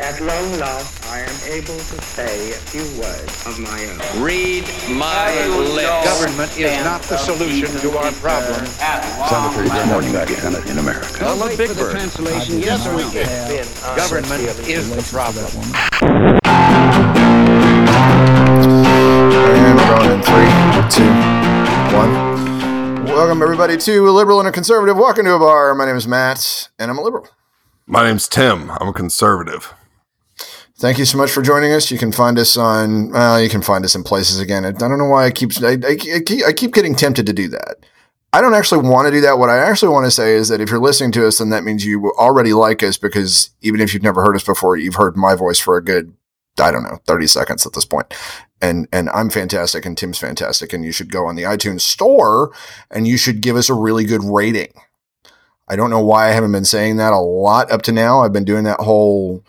At long last, I am able to say a few words of my own. Read my lips. Government is not the solution to our problem. Sounded pretty good morning back in, in America. I'm a big bird. Yes, we can. Government is the problem. And we're going in three, two, one. Welcome everybody to a liberal and a conservative walk into a bar. My name is Matt, and I'm a liberal. My name's Tim. I'm a conservative. Thank you so much for joining us. You can find us on. Well, you can find us in places again. I don't know why I keep I, I, I keep I keep getting tempted to do that. I don't actually want to do that. What I actually want to say is that if you're listening to us, then that means you already like us because even if you've never heard us before, you've heard my voice for a good, I don't know, 30 seconds at this point. And, and I'm fantastic and Tim's fantastic. And you should go on the iTunes store and you should give us a really good rating. I don't know why I haven't been saying that a lot up to now. I've been doing that whole,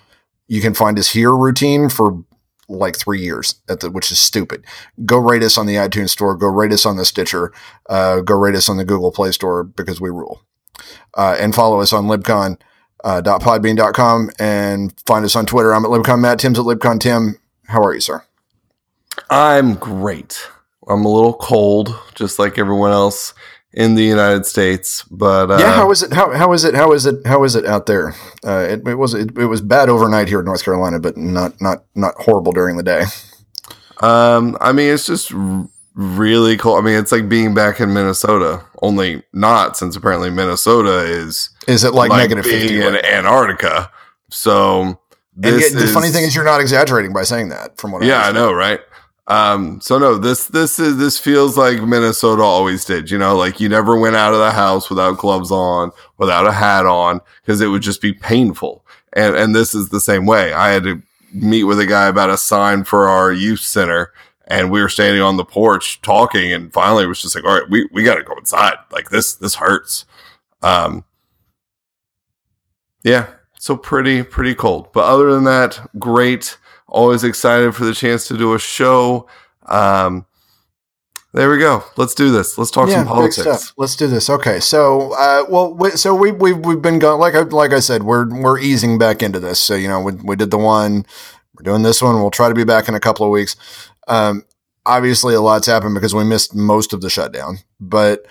you can find us here routine for like three years, at the, which is stupid. Go rate us on the iTunes store. Go rate us on the Stitcher. Uh, go rate us on the Google Play Store because we rule. Uh, and follow us on libcon. Uh, .podbean.com and find us on Twitter. I'm at libcon Matt. Tim's at libcon Tim. How are you, sir? I'm great. I'm a little cold, just like everyone else in the United States. But uh, yeah, how is it? How how is it? How is it? How is it out there? Uh, it, it was it, it was bad overnight here in North Carolina, but not not not horrible during the day. Um, I mean, it's just r- really cold. I mean, it's like being back in Minnesota, only not since apparently Minnesota is Is it like, negative being fifty? in? Antarctica. So And this yet, the funny thing is, you're not exaggerating by saying that. From what yeah, I I know, right? Um, so no, this this is this feels like Minnesota always did. You know, like you never went out of the house without gloves on, without a hat on, because it would just be painful. And and this is the same way. I had to meet with a guy about a sign for our youth center, and we were standing on the porch talking, and finally it was just like, all right, we we got to go inside. Like this this hurts. Um, yeah, so pretty pretty cold. But other than that, great always excited for the chance to do a show. Um, there we go. Let's do this. Let's talk some big politics. Let's do this. Okay, so uh, well, we, so we we've, we've been going like I like I said, we're we're easing back into this. So you know, we we did the one, we're doing this one. We'll try to be back in a couple of weeks. Um, obviously, a lot's happened because we missed most of the shutdown, but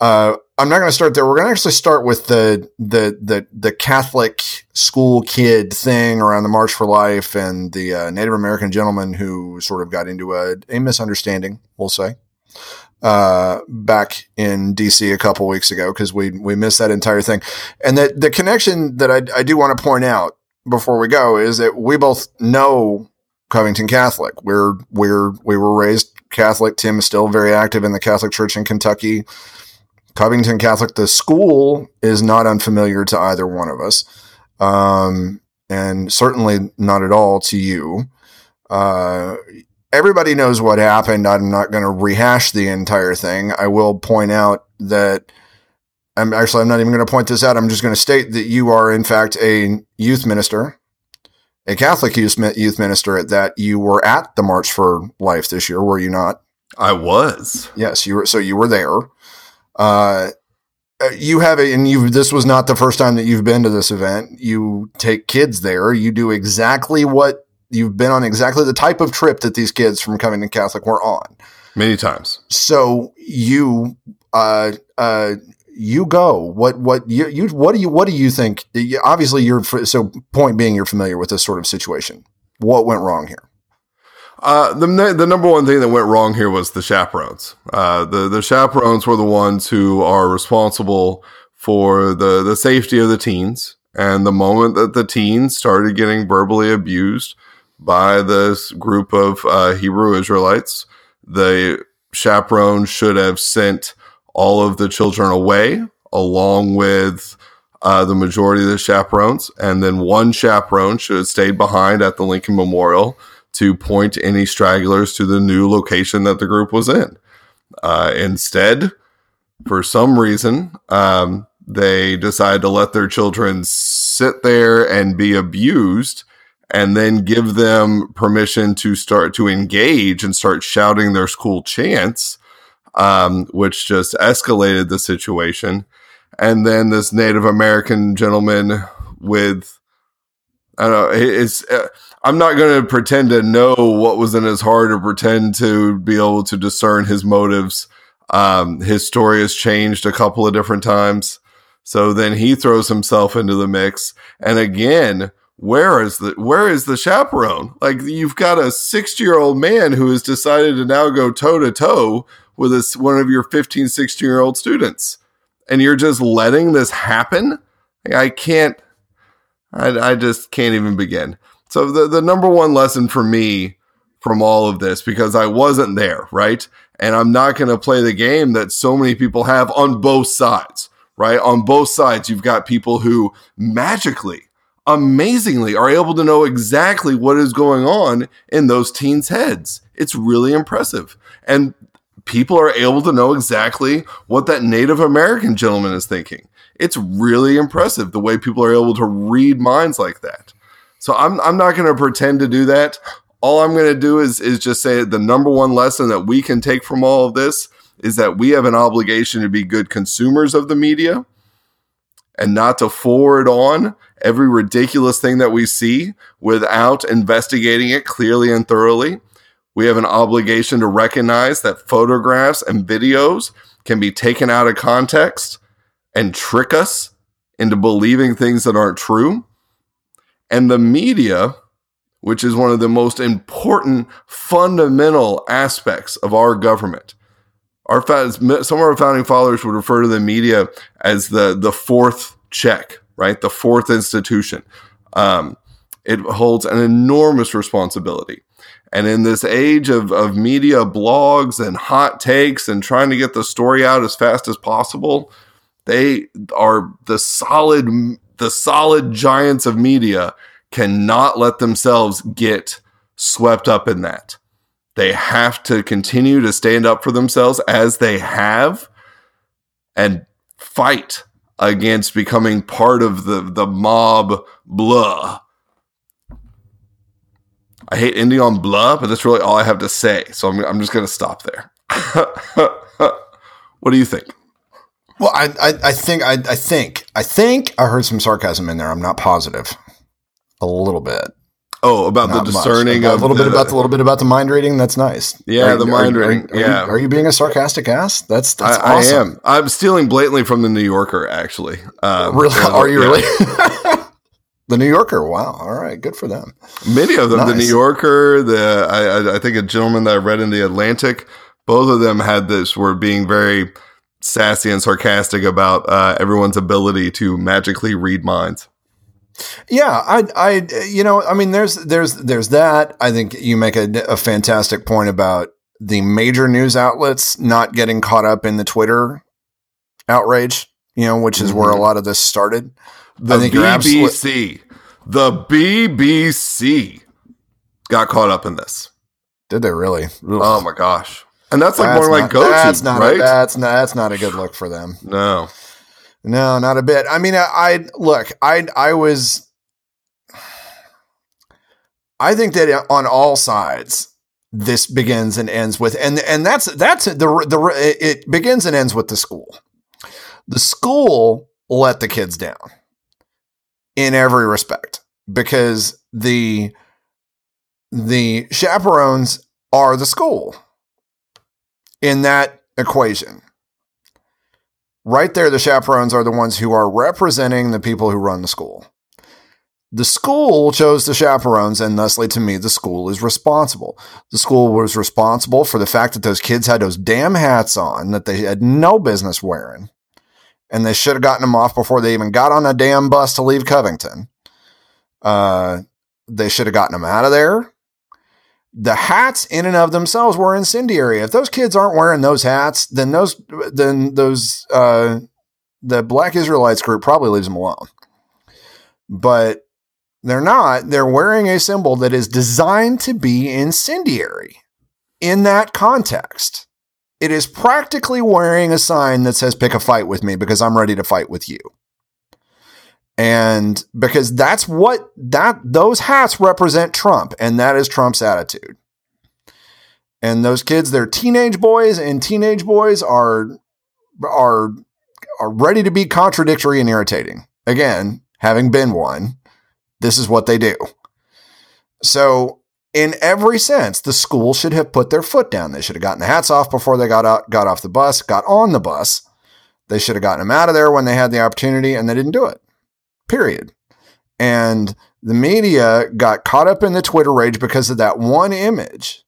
uh, I'm not going to start there. We're going to actually start with the the the the Catholic school kid thing around the March for Life and the uh, Native American gentleman who sort of got into a, a misunderstanding, we'll say, uh, back in DC a couple weeks ago because we we missed that entire thing. And that the connection that I, I do want to point out before we go is that we both know Covington Catholic. We're we're we were raised Catholic. Tim is still very active in the Catholic Church in Kentucky. Covington Catholic, the school is not unfamiliar to either one of us, um, and certainly not at all to you. Uh, everybody knows what happened. I'm not going to rehash the entire thing. I will point out that I'm actually I'm not even going to point this out. I'm just going to state that you are in fact a youth minister, a Catholic youth youth minister at that. You were at the March for Life this year, were you not? I was. Yes, you were. So you were there. Uh, uh, you have a, and you. This was not the first time that you've been to this event. You take kids there. You do exactly what you've been on. Exactly the type of trip that these kids from Covington Catholic were on. Many times. So you, uh, uh, you go. What, what you, you, what do you, what do you think? Obviously, you're so. Point being, you're familiar with this sort of situation. What went wrong here? Uh, the the number one thing that went wrong here was the chaperones. Uh, the the chaperones were the ones who are responsible for the the safety of the teens. And the moment that the teens started getting verbally abused by this group of uh, Hebrew Israelites, the chaperone should have sent all of the children away, along with uh, the majority of the chaperones, and then one chaperone should have stayed behind at the Lincoln Memorial to point any stragglers to the new location that the group was in. Uh, instead, for some reason, um, they decided to let their children sit there and be abused and then give them permission to start to engage and start shouting their school chants, um, which just escalated the situation. And then this Native American gentleman with I don't know. It's uh, I'm not going to pretend to know what was in his heart or pretend to be able to discern his motives. Um, his story has changed a couple of different times. So then he throws himself into the mix. And again, where is the where is the chaperone? Like you've got a 60 year old man who has decided to now go toe to toe with this one of your 15, 16 year old students. And you're just letting this happen? I can't I, I just can't even begin. So the, the number one lesson for me from all of this, because I wasn't there, right? And I'm not going to play the game that so many people have on both sides, right? On both sides, you've got people who magically, amazingly are able to know exactly what is going on in those teens' heads. It's really impressive. And people are able to know exactly what that Native American gentleman is thinking. It's really impressive the way people are able to read minds like that. So I'm I'm not going to pretend to do that. All I'm going to do is is just say the number one lesson that we can take from all of this is that we have an obligation to be good consumers of the media and not to forward on every ridiculous thing that we see without investigating it clearly and thoroughly. We have an obligation to recognize that photographs and videos can be taken out of context and trick us into believing things that aren't true. And the media, which is one of the most important fundamental aspects of our government. Our some of our founding fathers would refer to the media as the the fourth check, right? The fourth institution. Um, it holds an enormous responsibility. And in this age of, of media blogs and hot takes and trying to get the story out as fast as possible, they are the solid the solid giants of media cannot let themselves get swept up in that. They have to continue to stand up for themselves as they have and fight against becoming part of the, the mob blah. I hate ending on blah, but that's really all I have to say. So I'm, I'm just going to stop there. what do you think? Well, I, I, I think I, I think I think I heard some sarcasm in there. I'm not positive. A little bit. Oh, about Not the discerning About of a little the, bit about the little bit about the mind reading. That's nice. Yeah, Are the mind are reading, Are, you- yeah. Are you being a sarcastic ass? That's that's I, awesome. I am. I'm stealing blatantly from the New Yorker. Actually, um, Really? Are you yeah. really? the New Yorker. Wow. All right. Good for them. Many of them, the New Yorker, the I, I, I think a gentleman that I read in the Atlantic, both of them had this were being very sassy and sarcastic about uh, everyone's ability to magically read minds. Yeah, I, I, you know, I mean, there's, there's, there's that. I think you make a, a fantastic point about the major news outlets not getting caught up in the Twitter outrage. You know, which is where a Mhm. lot of this started. The you're absolute- BBC, the BBC, got caught up in this. Did they really? Ugh. Oh my gosh! And that's like That's more like not- go to, That's not. right? A, that's not. That's not a good look for them. no, No, not a bit. I mean, I, I look. I I was. I think that on all sides, this begins and ends with, and and that's that's the the it begins and ends with the school. The school let the kids down in every respect because the the chaperones are the school in that equation right there, the chaperones are the ones who are representing the people who run the school. The school chose the chaperones, and thusly, to me, the school is responsible. The school was responsible for the fact that those kids had those damn hats on that they had no business wearing, and they should have gotten them off before they even got on a damn bus to leave Covington. Uh, they should have gotten them out of there. The hats in and of themselves were incendiary. If those kids aren't wearing those hats, then those then those uh, the Black Israelites group probably leaves them alone. But they're not. They're wearing a symbol that is designed to be incendiary. In that context, it is practically wearing a sign that says "Pick a fight with me" because I'm ready to fight with you. And because that's what that those hats represent Trump, and that is Trump's attitude. And those kids, they're teenage boys, and teenage boys are are are ready to be contradictory and irritating. Again, having been one, This is what they do. So, in every sense, the school should have put their foot down. They should have gotten the hats off before they got out, got off the bus, got on the bus. They should have gotten them out of there when they had the opportunity, and they didn't do it. Period. And the media got caught up in the Twitter rage because of that one image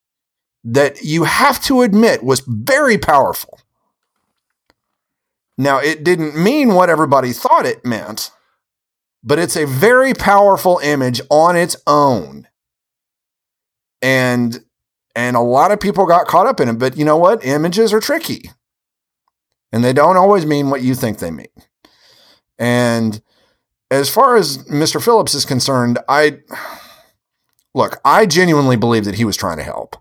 that you have to admit was very powerful. Now, it didn't mean what everybody thought it meant, but it's a very powerful image on its own. And and a lot of people got caught up in it, but you know what? Images are tricky. And they don't always mean what you think they mean. And as far as Mr. Phillips is concerned, I look, I genuinely believe that he was trying to help.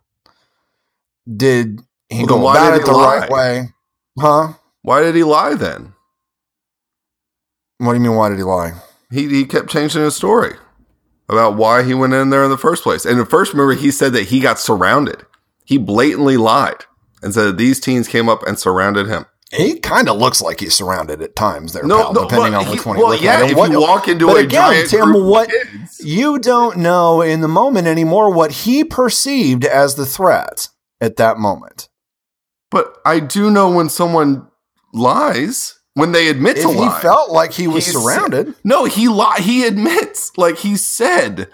Did he Well, go about it the lie? right way? Huh? Why did he lie then? What do you mean? Why did he lie? He he kept changing his story about why he went in there in the first place. And at first, remember, he said that he got surrounded. He blatantly lied and said that these teens came up and surrounded him. He kind of looks like he's surrounded at times there, No, pal, no, depending on he- which one well, you look yeah, at. if What- you walk into but a again, Tim, what you don't know in the moment anymore what he perceived as the threat at that moment. But I do know when someone lies, when they admit If to he felt like he was He surrounded, said- no, he li- He admits, like he said,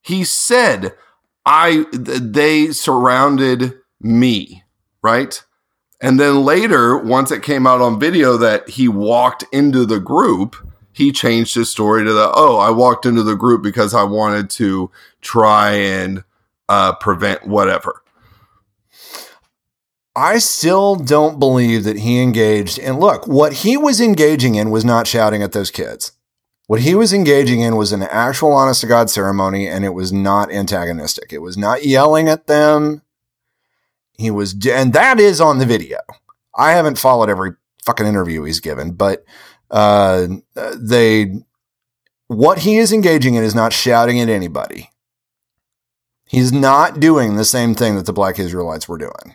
he said, "I th- they surrounded me." Right, and then later, once it came out on video that he walked into the group, he changed his story to the, "Oh, I walked into the group because I wanted to try and uh, prevent whatever." I still don't believe that he engaged. And look, what he was engaging in was not shouting at those kids. What he was engaging in was an actual honest to God ceremony, and it was not antagonistic. It was not yelling at them. He was, and that is on the video. I haven't followed every fucking interview he's given, but uh, they, what he is engaging in is not shouting at anybody. He's not doing the same thing that the black Israelites were doing.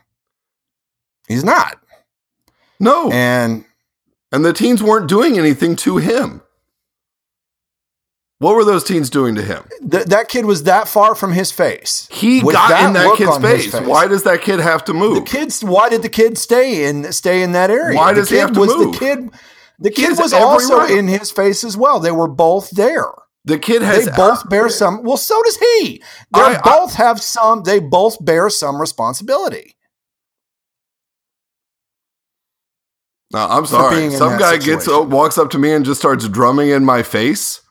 He's not. No, And and the teens weren't doing anything to him. What were those teens doing to him? th- that kid was that far from his face. He With got in that kid's his face. Why does that kid have to move? the kids? Why did the kid stay in stay in that area? Why The does he kid have to was move? The kid, the kid was also right. in his face as well. They were both there. the kid has They both bear some. Well, so does he. They I- I- both have some. They both bear some responsibility. No, I'm sorry. Some that guy gets situation. walks up to me and just starts drumming in my face.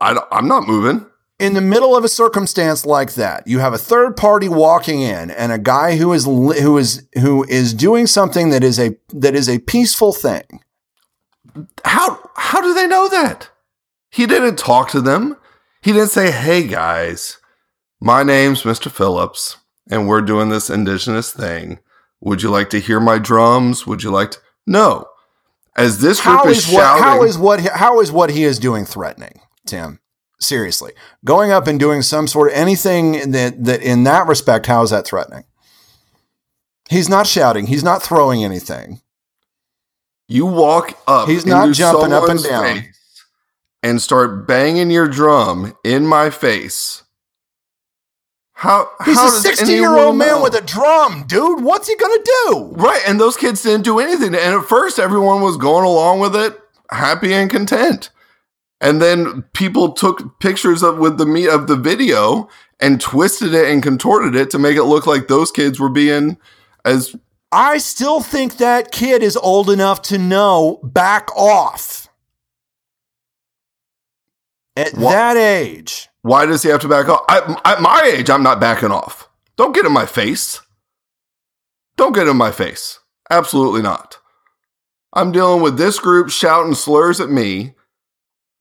I I'm not moving. in the middle of a circumstance like that, you have a third party walking in and a guy who is who is who is doing something that is a that is a peaceful thing. How how do they know that? He didn't talk to them. He didn't say, "Hey guys, my name's Mr. Phillips, and we're doing this indigenous thing. Would you like to hear my drums? Would you like to?" No. As this group How is, is what shouting, how is what how is what he is doing threatening, Tim? Seriously. Going up and doing some sort of anything that that in that respect, how is that threatening? He's not shouting, he's not throwing anything. you walk up, He's not jumping up and down. and start banging your drum in my face. How He's how a does 60 year old man know? with a drum, dude. What's he gonna do? Right, and those kids didn't do anything. And at first, everyone was going along with it, happy and content. And then people took pictures of with the meat of the video and twisted it and contorted it to make it look like those kids were being as I still think that kid is old enough to know back off. At What? that age. why does he have to back off? I, at my age, I'm not backing off. Don't get in my face. Don't get in my face. Absolutely not. I'm dealing with this group shouting slurs at me,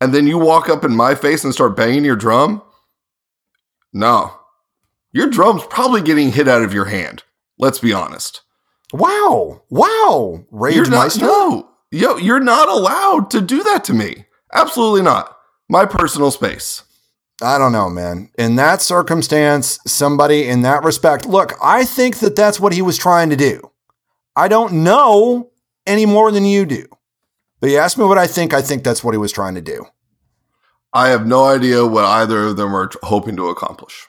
and then you walk up in my face and start banging your drum? No. Your drum's probably getting hit out of your hand. Let's be honest. Wow. Wow. Rage You're not, Meister? no. Yo, you're not allowed to do that to me. Absolutely not. My personal space. I don't know, man. In that circumstance, somebody in that respect, look, I think that that's what he was trying to do. I don't know any more than you do. But you ask me what I think, I think that's what he was trying to do. I have no idea what either of them are hoping to accomplish.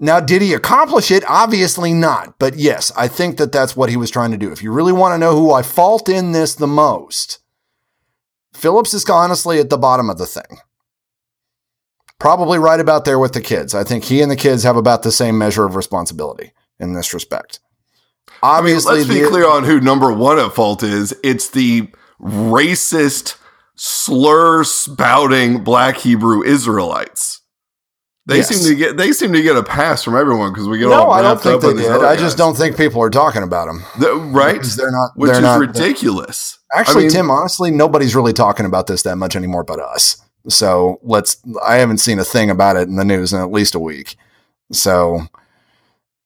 Now, did he accomplish it? Obviously not. But yes, I think that that's what he was trying to do. If you really want to know who I fault in this the most, Phillips is honestly at the bottom of the thing. Probably right about there with the kids. I think he and the kids have about the same measure of responsibility in this respect. Obviously, I mean, let's be the- clear on who number one at fault is. It's the racist, slur spouting Black Hebrew Israelites. They Yes. seem to get they seem to get a pass from everyone because we get no, all I don't think they did. I just guys. don't think people are talking about them. The- right, Because they're not. which they're is not, ridiculous. Actually, I mean, Tim, honestly, nobody's really talking about this that much anymore but us. So let's, I haven't seen a thing about it in the news in at least a week. So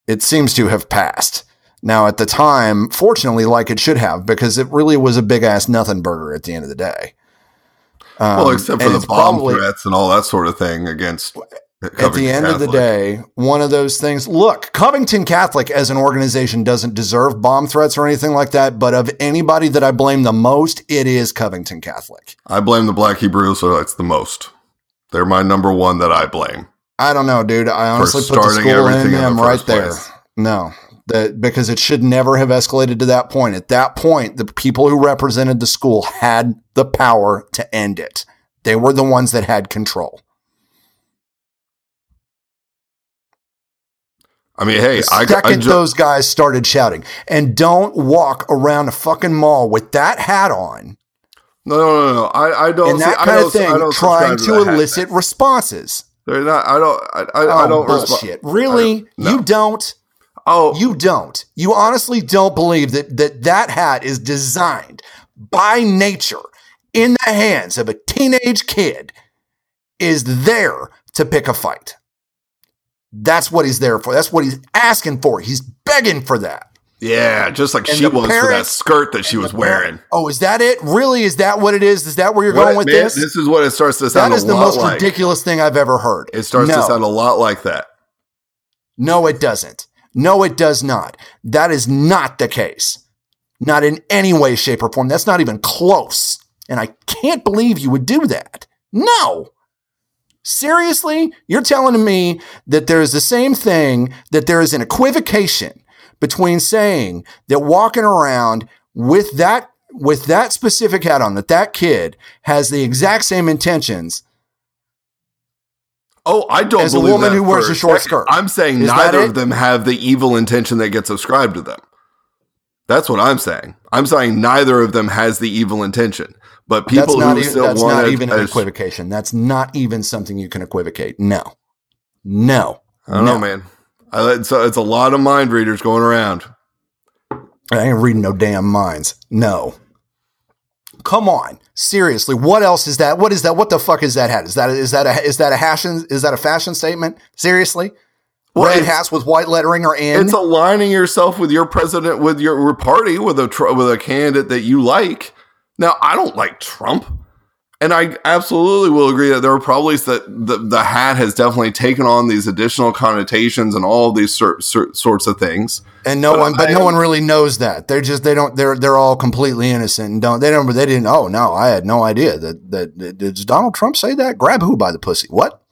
it seems to have passed. Now, at the time, fortunately, like it should have, because it really was a big ass nothing burger at the end of the day. Um, well, except for the bomb probably- threats and all that sort of thing against. at the end of the day, one of those things. Look, Covington Catholic as an organization doesn't deserve bomb threats or anything like that. But of anybody that I blame the most, it is Covington Catholic. I blame the Black Hebrew Israelites the most. They're my number one that I blame. I don't know, dude. I honestly put the school in them the right first there. place. No, that because it should never have escalated to that point. At that point, the people who represented the school had the power to end it. They were the ones that had control. I mean, hey, The I, second I ju- those guys started shouting, and don't walk around a fucking mall with that hat on no, no, no, no. I, I don't. and see- that I kind don't- of thing, I don't trying subscribe to elicit responses. They're not. I don't. I, I, Oh, I don't. bullshit! really? no. You don't? Oh, You don't. You honestly don't believe that that that hat is designed by nature in the hands of a teenage kid is there to pick a fight. That's what he's there for. That's what he's asking for. He's begging for that. yeah, just like And she was for that skirt that she was wearing. Oh, is that it? Really? Is that what it is? Is that where you're What- going with man, this? This is what it starts to That sound is a the most like. ridiculous thing I've ever heard. It starts no, to sound a lot like that. No, it doesn't. No, it does not. That is not the case. Not in any way, shape, or form. That's not even close. And I can't believe you would do that. No. Seriously? You're telling me that there is the same thing, that there is an equivocation between saying that walking around with that with that specific hat on, that that kid has the exact same intentions Oh, I don't As a believe woman who wears a short second. skirt. I'm saying Is neither of them have the evil intention that gets ascribed to them. That's what I'm saying. I'm saying neither of them has the evil intention. But people that's who even, still that's want not even an equivocation. That's not even something you can equivocate. No, no. I don't no. know, man. I so it's a lot of mind readers going around. I ain't reading no damn minds. No. Come on, seriously. What else is that? What is that? What the fuck is that hat? Is that is that a is that a fashion is that a fashion statement? Seriously, Well, red hats with white lettering are in. It's aligning yourself with your president, with your party, with a with a candidate that you like. Now, I don't like Trump, and I absolutely will agree that there are probably that the, the hat has definitely taken on these additional connotations and all these cer- cer- sorts of things. and no but one, but I no one really knows that. They're just they don't. They're they're all completely innocent and don't. They don't. They didn't. Oh no, I had no idea that that, that did Donald Trump say that? Grab who by the pussy? What?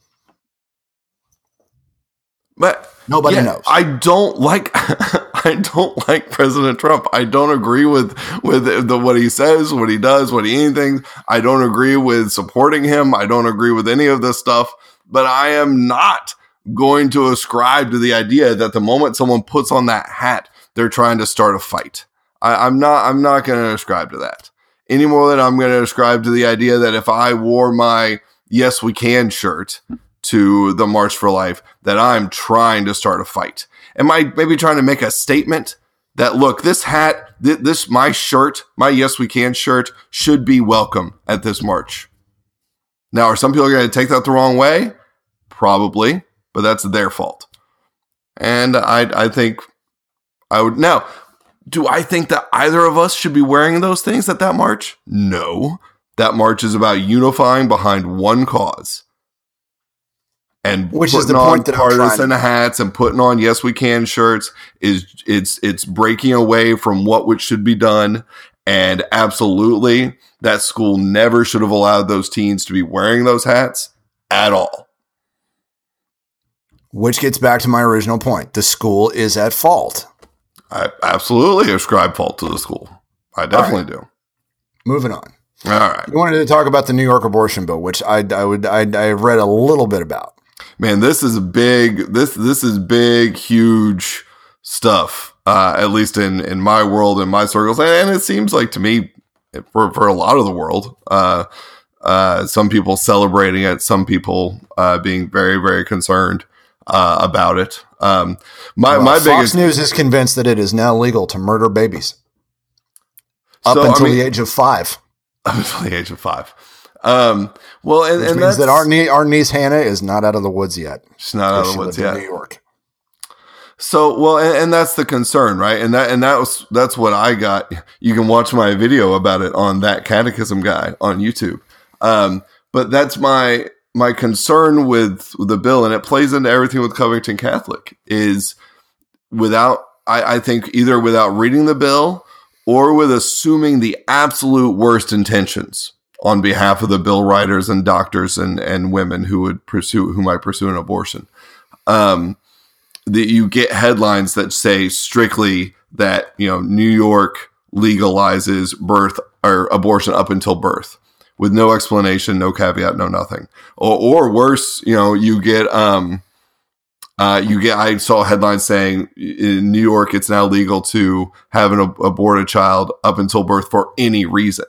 But Nobody yeah, knows. I don't like I don't like President Trump. I don't agree with with the what he says, what he does, what he anything. I don't agree with supporting him. I don't agree with any of this stuff. But I am not going to ascribe to the idea that the moment someone puts on that hat, they're trying to start a fight. I, I'm not. I'm not going to ascribe to that any more than I'm going to ascribe to the idea that if I wore my "Yes We Can" shirt to the March for Life, that I'm trying to start a fight. Am I maybe trying to make a statement that look, this hat, th- this my shirt, my Yes We Can shirt should be welcome at this march? Now, are some people going to take that the wrong way? Probably, but that's their fault. And I, I think I would now. Do I think that either of us should be wearing those things at that march? No. That march is about unifying behind one cause. And Which is the point that I'm trying to partisan hats and putting on yes we can shirts is it's it's breaking away from what which should be done. And absolutely, that school never should have allowed those teens to be wearing those hats. at all. Which gets back to my original point. The school is at fault. I absolutely ascribe fault to the school. I definitely do. Moving on. All right. You wanted to talk about the New York abortion bill, which I, I would I, I read a little bit about. Man, this is big this this is big, huge stuff. Uh, at least in in my world, in my circles, and it seems like to me for for a lot of the world. Uh, uh, some people celebrating it, some people uh, being very very concerned uh, about it. Um, my Well, my Fox biggest News is convinced that it is now legal to murder babies up So, I until mean- the age of five. up until the age of five. Um, well, and, Which and means that our, nie- our niece Hannah is not out of the woods yet. she's not out of the woods yet. New York. So well, and, and that's the concern, right? And that and that was that's what I got. You can watch my video about it on that Catechism guy on YouTube. Um, but that's my my concern with the bill, and it plays into everything with Covington Catholic is without I, I think either without reading the bill or with assuming the absolute worst intentions on behalf of the bill writers and doctors and and women who would pursue who might pursue an abortion. Um, that you get headlines that say strictly that you know New York legalizes birth or abortion up until birth with no explanation, no caveat, no nothing. Or, or worse, you know, you get um uh you get I saw headlines saying in New York it's now legal to have an ab- abort a child up until birth for any reason.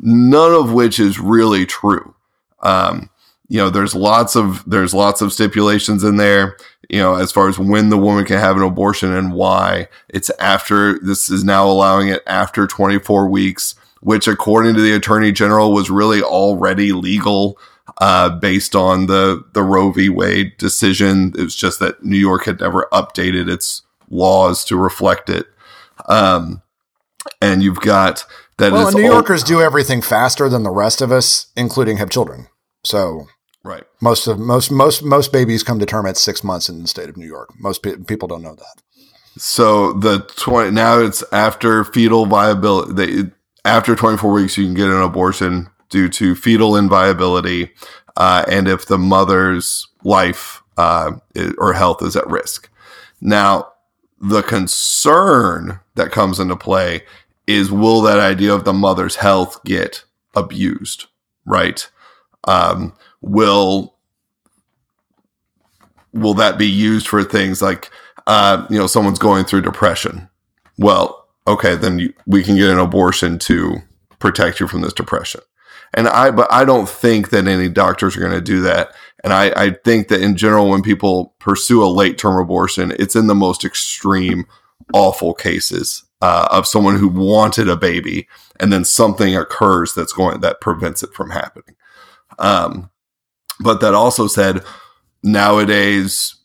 None of which is really true. Um you know there's lots of there's lots of stipulations in there you know as far as when the woman can have an abortion and why. It's after this is now allowing it after 24 weeks which according to the attorney general was really already legal uh, based on the the roe v. Wade decision. It was just that new york had never updated its laws to reflect it. Um, and you've got that Well, New Yorkers do everything faster than the rest of us, including have children. So right most of most most most babies come to term at six months in the state of New York. Most pe- people don't know that. So the twenty now it's after fetal viability. They, after twenty four weeks, you can get an abortion due to fetal inviability, uh, and if the mother's life uh, or health is at risk. Now, the concern that comes into play is will that idea of the mother's health get abused? Right? Um, will will that be used for things like uh, you know someone's going through depression well okay then you, we can get an abortion to protect you from this depression and i but i don't think that any doctors are going to do that and I, I think that in general when people pursue a late term abortion it's in the most extreme awful cases uh, of someone who wanted a baby and then something occurs that's going that prevents it from happening um, but that also said nowadays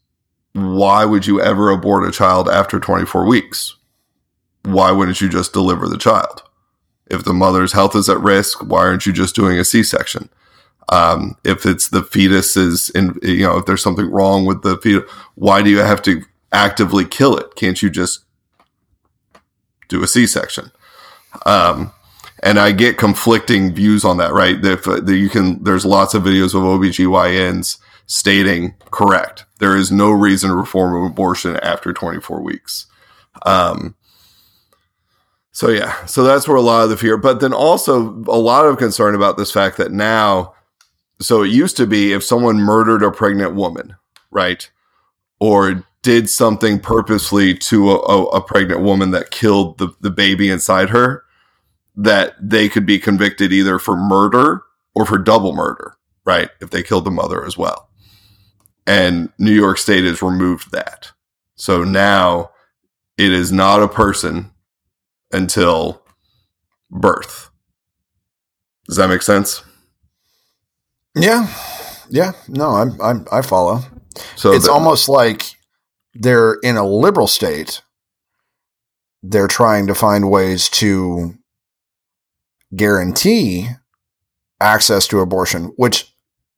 why would you ever abort a child after 24 weeks? Why wouldn't you just deliver the child? If the mother's health is at risk, why aren't you just doing a C section? Um, if it's the fetus is in, you know, if there's something wrong with the fetus, why do you have to actively kill it? Can't you just do a C section? Um, and I get conflicting views on that, right? If uh, you can, there's lots of videos of OBGYNs stating correct. There is no reason to perform abortion after 24 weeks. Um, so yeah, so that's where a lot of the fear, but then also a lot of concern about this fact that now, so it used to be if someone murdered a pregnant woman, right, or did something purposely to a, a, a pregnant woman that killed the, the baby inside her, that they could be convicted either for murder or for double murder, right? If they killed the mother as well and New York State has removed that. So now it is not a person until birth. Does that make sense? Yeah, yeah. No, I'm, I'm I follow. So it's that- almost like they're in a liberal state. They're trying to find ways to guarantee access to abortion, which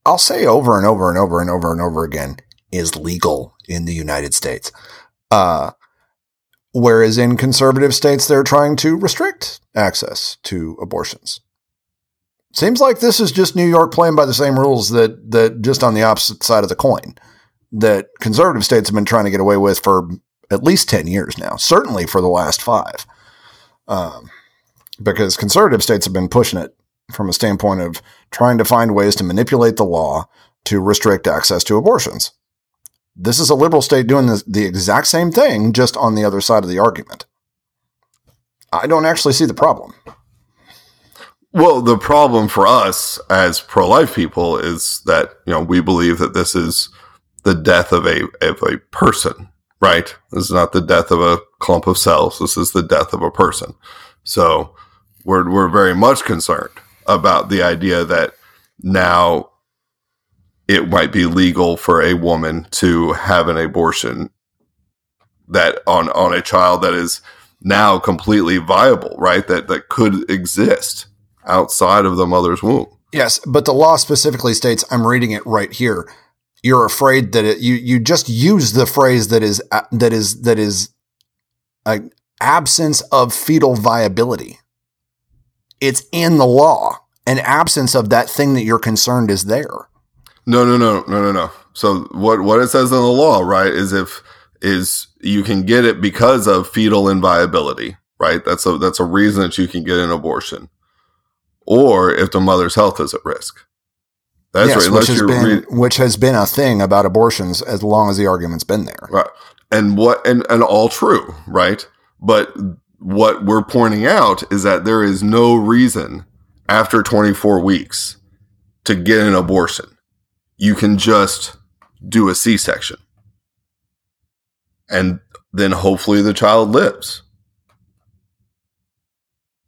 I'll say over and over and over and over and over again is legal in the United States. Uh, whereas in conservative states, they're trying to restrict access to abortions. Seems like this is just New York playing by the same rules that that just on the opposite side of the coin that conservative states have been trying to get away with for at least 10 years now, certainly for the last five. Um, because conservative states have been pushing it from a standpoint of trying to find ways to manipulate the law to restrict access to abortions. This is a liberal state doing the, the exact same thing, just on the other side of the argument. I don't actually see the problem. Well, the problem for us as pro-life people is that you know we believe that this is the death of a of a person, right? This is not the death of a clump of cells. This is the death of a person. So we're we're very much concerned about the idea that now it might be legal for a woman to have an abortion that on on a child that is now completely viable, right? That that could exist outside of the mother's womb. Yes, but the law specifically states I'm reading it right here. You're afraid that it, you you just use the phrase that is uh, that is that is an absence of fetal viability. It's in the law. An absence of that thing that you're concerned is there. No, no, no, no, no, no. So what what it says in the law, right, is if is you can get it because of fetal inviability, right? That's a that's a reason that you can get an abortion, or if the mother's health is at risk. That's yes, right. which has been read- which has been a thing about abortions as long as the argument's been there. right, and what and and all true, right? But what we're pointing out is that there is no reason after 24 weeks to get an abortion. You can just do a C-section. And then hopefully the child lives.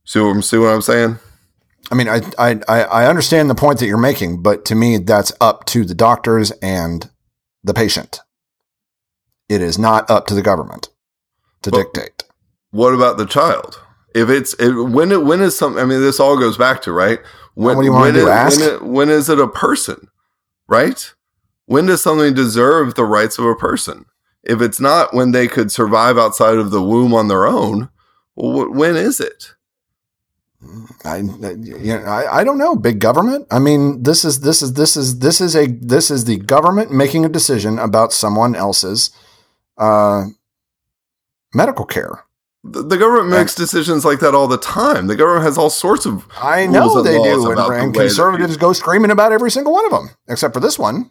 See what, see what I'm saying? I mean, I, I I understand the point that you're making, but to me, that's up to the doctors and the patient. It is not up to the government to Well- dictate. What about the child? If it's if, when it when is some I mean this all goes back to right when What do you wanna when do, it- ask? when, it, when is it a person right when does something deserve the rights of a person if it's not when they could survive outside of the womb on their own well, when is it I, you know, I, I don't know. Big government. I mean, this is this is this is this is a this is the government making a decision about someone else's uh, medical care. the, the government makes decisions like that all the time the government has all sorts of I know and they do, and, the and conservatives go screaming about every single one of them, except for this one.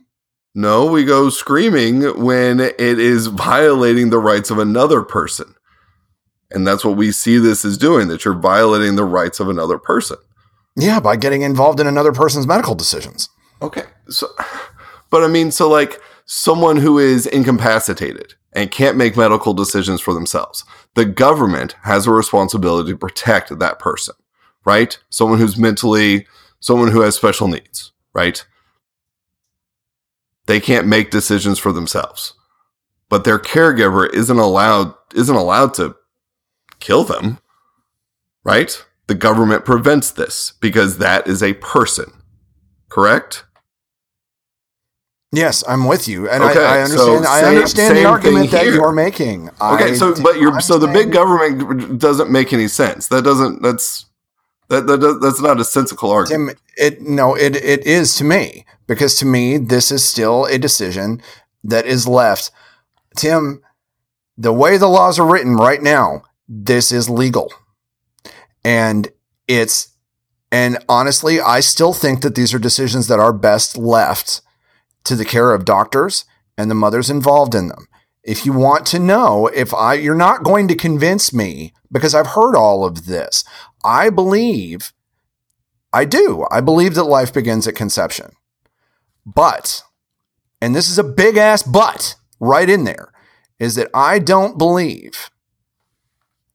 No, we go screaming when it is violating the rights of another person. And that's what we see this as doing, that you're violating the rights of another person. Yeah, by getting involved in another person's medical decisions. Okay. So, but I mean, so like someone who is incapacitated and can't make medical decisions for themselves, the government has a responsibility to protect that person, right? Someone who's mentally, someone who has special needs, right? They can't make decisions for themselves, but their caregiver isn't allowed, isn't allowed to kill them, right? The government prevents this because that is a person, correct? Yes, I'm with you, and Okay, I, I so understand. I same- understand same the argument that you're making. Okay, I- so but you're I so the big government doesn't make any sense. That doesn't that's that, that that's not a sensical argument. Tim, it no, it it is to me because to me this is still a decision that is left. Tim, the way the laws are written right now, this is legal, and it's and honestly, I still think that these are decisions that are best left to the care of doctors and the mothers involved in them. If you want to know if I you're not going to convince me because I've heard all of this. I believe I do. I believe that life begins at conception. But and this is a big ass but right in there is that I don't believe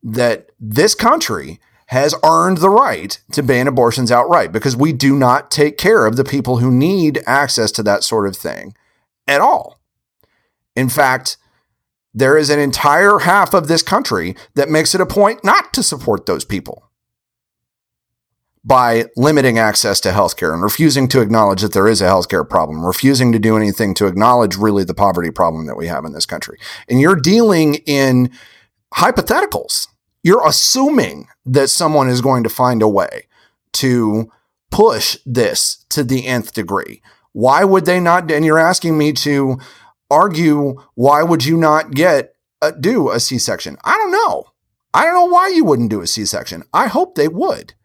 that this country has earned the right to ban abortions outright because we do not take care of the people who need access to that sort of thing at all. In fact, there is an entire half of this country that makes it a point not to support those people by limiting access to healthcare and refusing to acknowledge that there is a healthcare problem, refusing to do anything to acknowledge really the poverty problem that we have in this country. And you're dealing in hypotheticals. You're assuming that someone is going to find a way to push this to the nth degree? Why would they not? And you're asking me to argue why would you not get a, do a C-section? I don't know. I don't know why you wouldn't do a C-section. I hope they would.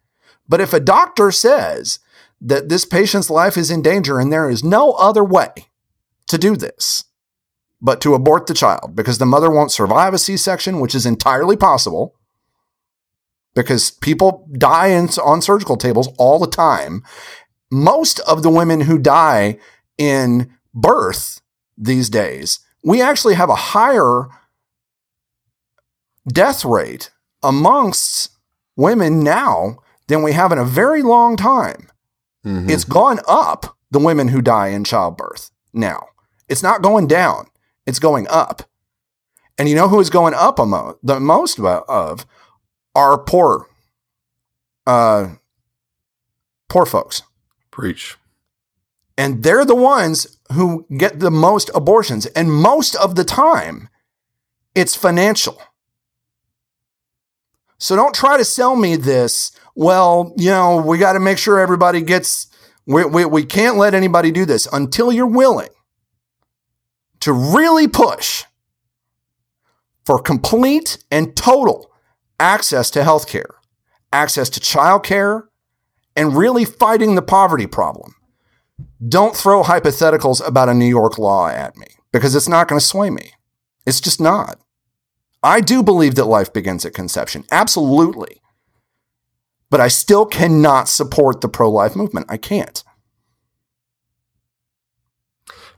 But if a doctor says that this patient's life is in danger and there is no other way to do this but to abort the child because the mother won't survive a C-section, which is entirely possible because people die in, on surgical tables all the time. Most of the women who die in birth these days, we actually have a higher death rate amongst women now than we have in a very long time. Mm-hmm. It's gone up, the women who die in childbirth now. It's not going down, it's going up. And you know who is going up the most of are poor, uh, poor folks. Preach. And they're the ones who get the most abortions. And most of the time, it's financial. So don't try to sell me this. Well, you know, we got to make sure everybody gets, we, we, we can't let anybody do this until you're willing to really push for complete and total access to health care, access to child care, and really fighting the poverty problem. Don't throw hypotheticals about a New York law at me because it's not going to sway me. It's just not. I do believe that life begins at conception. Absolutely. But I still cannot support the pro life movement. I can't.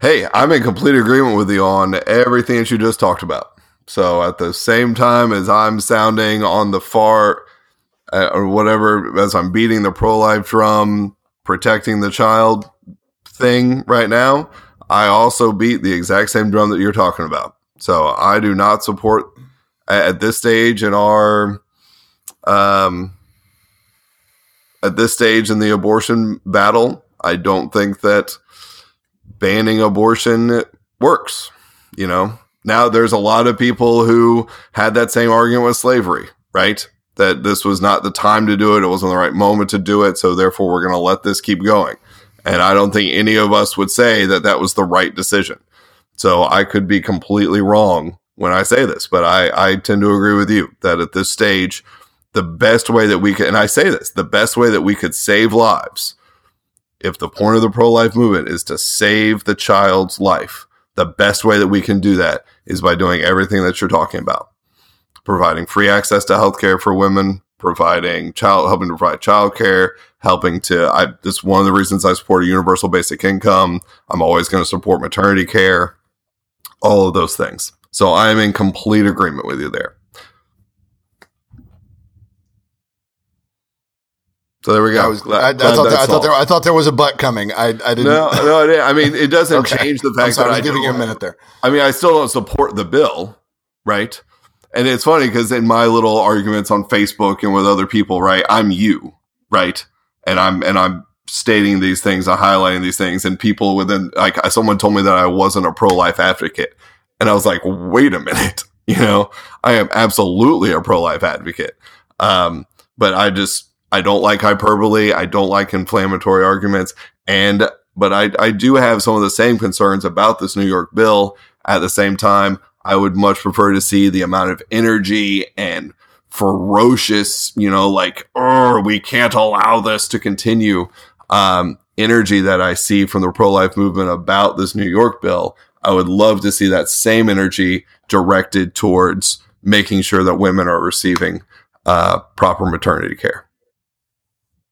Hey, I'm in complete agreement with you on everything that you just talked about. So at the same time as I'm sounding on the far uh, or whatever, as I'm beating the pro life drum, protecting the child thing right now, I also beat the exact same drum that you're talking about. So I do not support at this stage in our um at this stage in the abortion battle. I don't think that banning abortion works. You know, now, there's a lot of people who had that same argument with slavery, right? That this was not the time to do it. It wasn't the right moment to do it. So, therefore, we're going to let this keep going. And I don't think any of us would say that that was the right decision. So, I could be completely wrong when I say this, but I, I tend to agree with you that at this stage, the best way that we can, and I say this, the best way that we could save lives, if the point of the pro life movement is to save the child's life, the best way that we can do that is by doing everything that you're talking about. Providing free access to healthcare for women providing child helping to provide childcare helping to i this is one of the reasons i support a universal basic income. I'm always going to support maternity care. All of those things. So i am in complete agreement with you there So there we go. I, was, glad, I, I, thought, there, I thought, there, I thought there was a butt coming. I, I didn't. No, no. I mean, it doesn't okay. change the fact sorry, that I was giving you a minute there. I mean, I still don't support the bill, right? And it's funny because in my little arguments on Facebook and with other people, right, I'm you, right, and I'm and I'm stating these things, I'm highlighting these things, and people within like someone told me that I wasn't a pro life advocate, and I was like, wait a minute, you know, I am absolutely a pro life advocate, um, but I just I don't like hyperbole. I don't like inflammatory arguments. And, but I, I do have some of the same concerns about this New York bill. At the same time, I would much prefer to see the amount of energy and ferocious, you know, like, oh, we can't allow this to continue. Um, energy that I see from the pro life movement about this New York bill. I would love to see that same energy directed towards making sure that women are receiving uh, proper maternity care.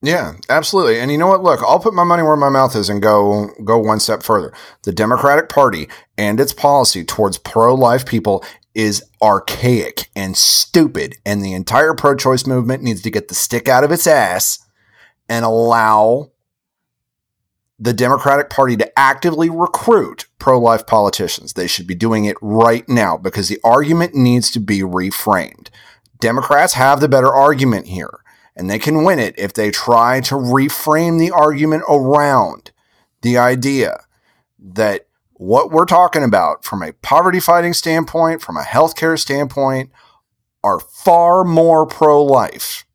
Yeah, absolutely. And you know what? Look, I'll put my money where my mouth is and go go one step further. The Democratic Party and its policy towards pro-life people is archaic and stupid, and the entire pro-choice movement needs to get the stick out of its ass and allow the Democratic Party to actively recruit pro-life politicians. They should be doing it right now because the argument needs to be reframed. Democrats have the better argument here and they can win it if they try to reframe the argument around the idea that what we're talking about from a poverty fighting standpoint, from a healthcare standpoint, are far more pro life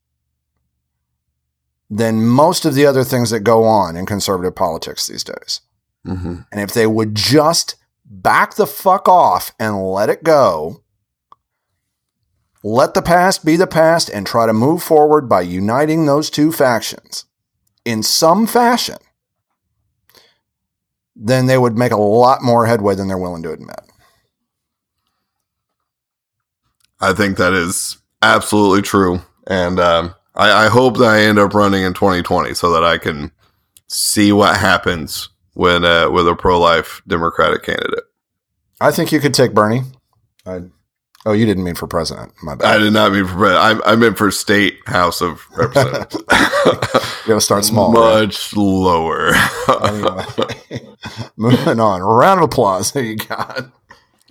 than most of the other things that go on in conservative politics these days. Mm-hmm. And if they would just back the fuck off and let it go, let the past be the past and try to move forward by uniting those two factions in some fashion, then they would make a lot more headway than they're willing to admit. I think that is absolutely true. And um, I, I hope that I end up running in 2020 so that I can see what happens when uh, with a pro life Democratic candidate. I think you could take Bernie. I, oh, you didn't mean for president. My bad. I did not mean for president. I, I meant for state House of Representatives. You gotta start small. right? Much lower. Anyway, moving on. round of applause. Who you got?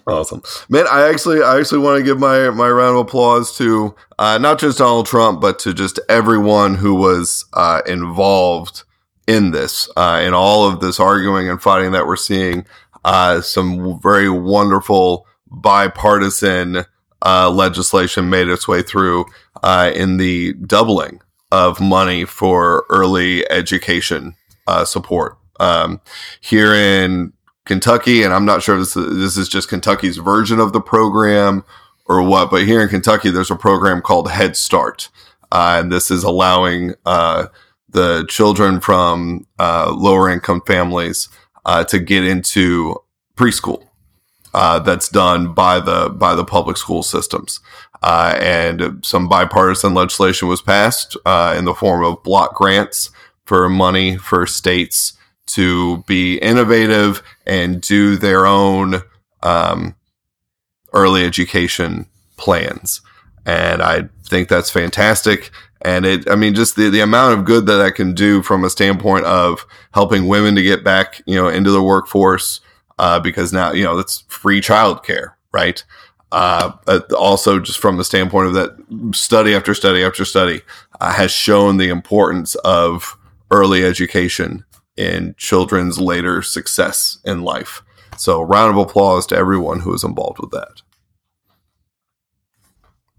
Awesome, man! I actually, I actually want to give my my round of applause to uh, not just Donald Trump, but to just everyone who was uh, involved in this, uh, in all of this arguing and fighting that we're seeing. Uh, some very wonderful bipartisan uh, legislation made its way through uh, in the doubling of money for early education uh, support um, here in Kentucky, and I'm not sure if this, this is just Kentucky's version of the program or what, but here in Kentucky, there's a program called Head Start. Uh, and this is allowing uh, the children from uh, lower income families to get into preschool. Uh, that's done by the by the public school systems, uh, and some bipartisan legislation was passed in the form of block grants for money for states to be innovative and do their own um, early education plans. And I think that's fantastic. And it, I mean, just the, the amount of good that that can do from a standpoint of helping women to get back, you know, into the workforce, uh, because now, you know, it's free childcare, right? Uh, also just from the standpoint of that study after study after study uh, has shown the importance of early education in children's later success in life. So, round of applause to everyone who was involved with that.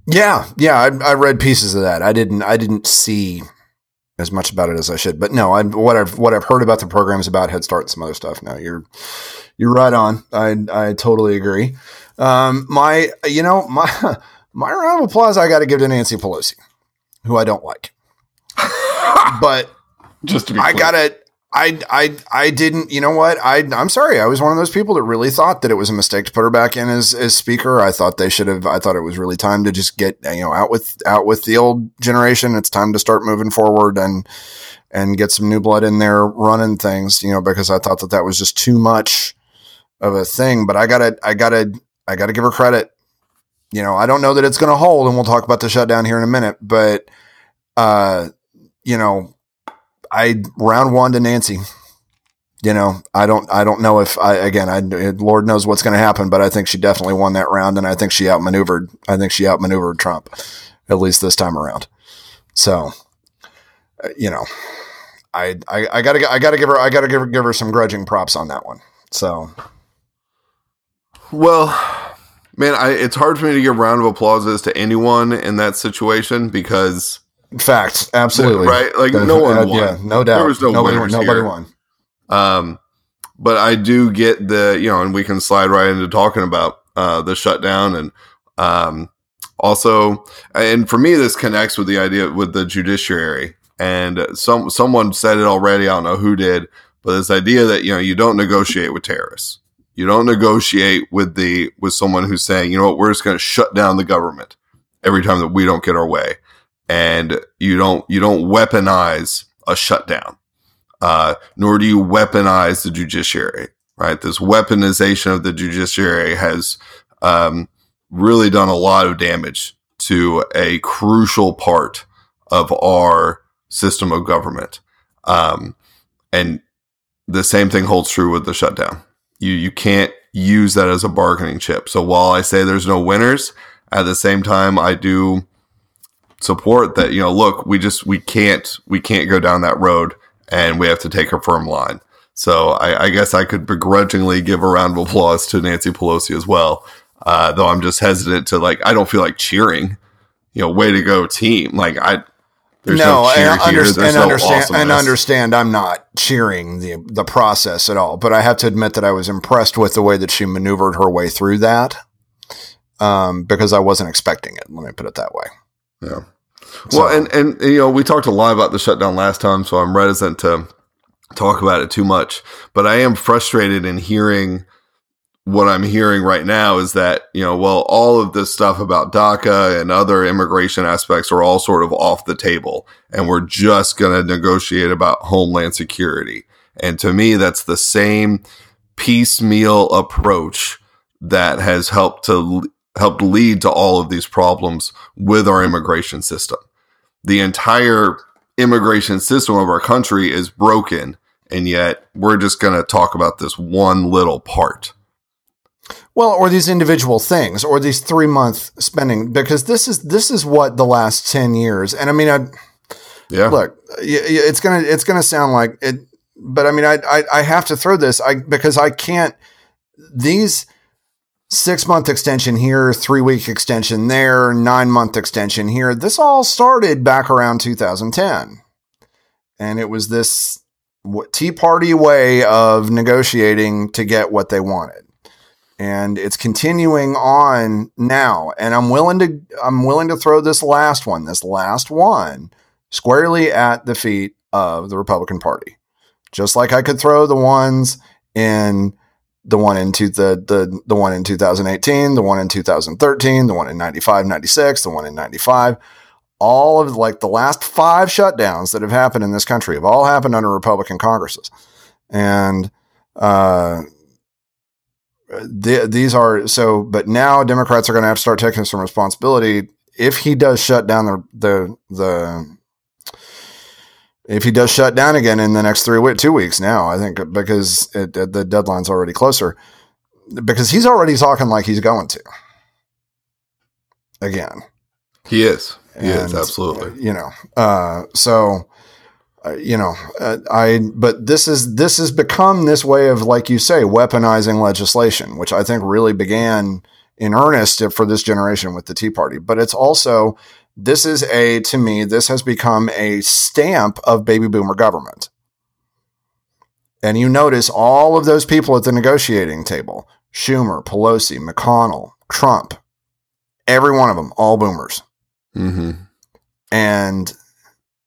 Yeah, yeah, I, I read pieces of that. I didn't, I didn't see as much about it as I should, but no, I what I've what I've heard about the programs about Head Start and some other stuff. No, you're you're right on. I I totally agree. Um, my you know my my round of applause I got to give to Nancy Pelosi, who I don't like, but Just to be I clear. got to I, I, I didn't, you know what? I, I'm sorry. I was one of those people that really thought that it was a mistake to put her back in as, as speaker. I thought they should have, I thought it was really time to just get, you know, out with, out with the old generation. It's time to start moving forward and, and get some new blood in there running things, you know, because I thought that that was just too much of a thing. But I gotta, I gotta, I gotta give her credit. You know, I don't know that it's going to hold and we'll talk about the shutdown here in a minute, but, uh, you know, I round one to Nancy. You know, I don't, I don't know if I, again, I, Lord knows what's going to happen, but I think she definitely won that round. And I think she outmaneuvered, I think she outmaneuvered Trump, at least this time around. So, uh, you know, I, I, I gotta, I gotta give her, I gotta give her, give her some grudging props on that one. So, Well, man, I, it's hard for me to give round of applauses to anyone in that situation because, facts, absolutely. right? Like, no one Uh, won. Yeah, no doubt. There was no nobody, winners nobody here. won. Um, but I do get the, you know, and we can slide right into talking about uh, the shutdown and um, also, and for me, this connects with the idea with the judiciary. And some someone said it already. I don't know who did, but this idea that you know you don't negotiate with terrorists. You don't negotiate with the with someone who's saying, you know what, we're just going to shut down the government every time that we don't get our way, and you don't you don't weaponize a shutdown uh, nor do you weaponize the judiciary. Right, this weaponization of the judiciary has um, really done a lot of damage to a crucial part of our system of government. Um, and the same thing holds true with the shutdown. You you can't use that as a bargaining chip. So while I say there's no winners, at the same time I do support that. You know, look, we just we can't we can't go down that road and we have to take a firm line. So I, I guess I could begrudgingly give a round of applause to Nancy Pelosi as well. Uh, though I'm just hesitant to like, I don't feel like cheering, you know, way to go team. Like I, There's no, no, and, here. underst- There's and no understand and understand. I'm not cheering the the process at all, but I have to admit that I was impressed with the way that she maneuvered her way through that, um, because I wasn't expecting it. Let me put it that way. Yeah. So- Well, and, and you know, we talked a lot about the shutdown last time, so I'm reticent to talk about it too much. But I am frustrated in hearing what I'm hearing right now is that you know, well, all of this stuff about DACA and other immigration aspects are all sort of off the table, and we're just going to negotiate about homeland security. And to me, that's the same piecemeal approach that has helped to helped lead to all of these problems with our immigration system. The entire immigration system of our country is broken, and yet we're just going to talk about this one little part. Well, or these individual things, or these three month spending, because this is this is what the last ten years. And I mean, I Yeah. look, it's gonna it's gonna sound like it, but I mean, I I, I have to throw this, I because I can't these six month extension here, three week extension there, nine month extension here. This all started back around 2010, and it was this Tea Party way of negotiating to get what they wanted. And it's continuing on now. And i'm willing to i'm willing to throw this last one this last one squarely at the feet of the republican party. Just like i could throw the ones in the one in two, the, the the one in 2018 the one in 2013 the one in 95 96 the one in 95 all of like the last five shutdowns that have happened in this country have all happened under republican congresses. And uh the, these are so but now democrats are going to have to start taking some responsibility. If he does shut down the the the if he does shut down again in the next three weeks two weeks now i think because it, it- the deadline's already closer because he's already talking like he's going to again He is. He is, absolutely. You know, uh, so uh, you know, uh, I but this is this has become this way of like you say weaponizing legislation, which I think really began in earnest for this generation with the Tea Party. But it's also this is a to me this has become a stamp of baby boomer government. And you notice all of those people at the negotiating table Schumer, Pelosi, McConnell, Trump, every one of them, all boomers. Hmm and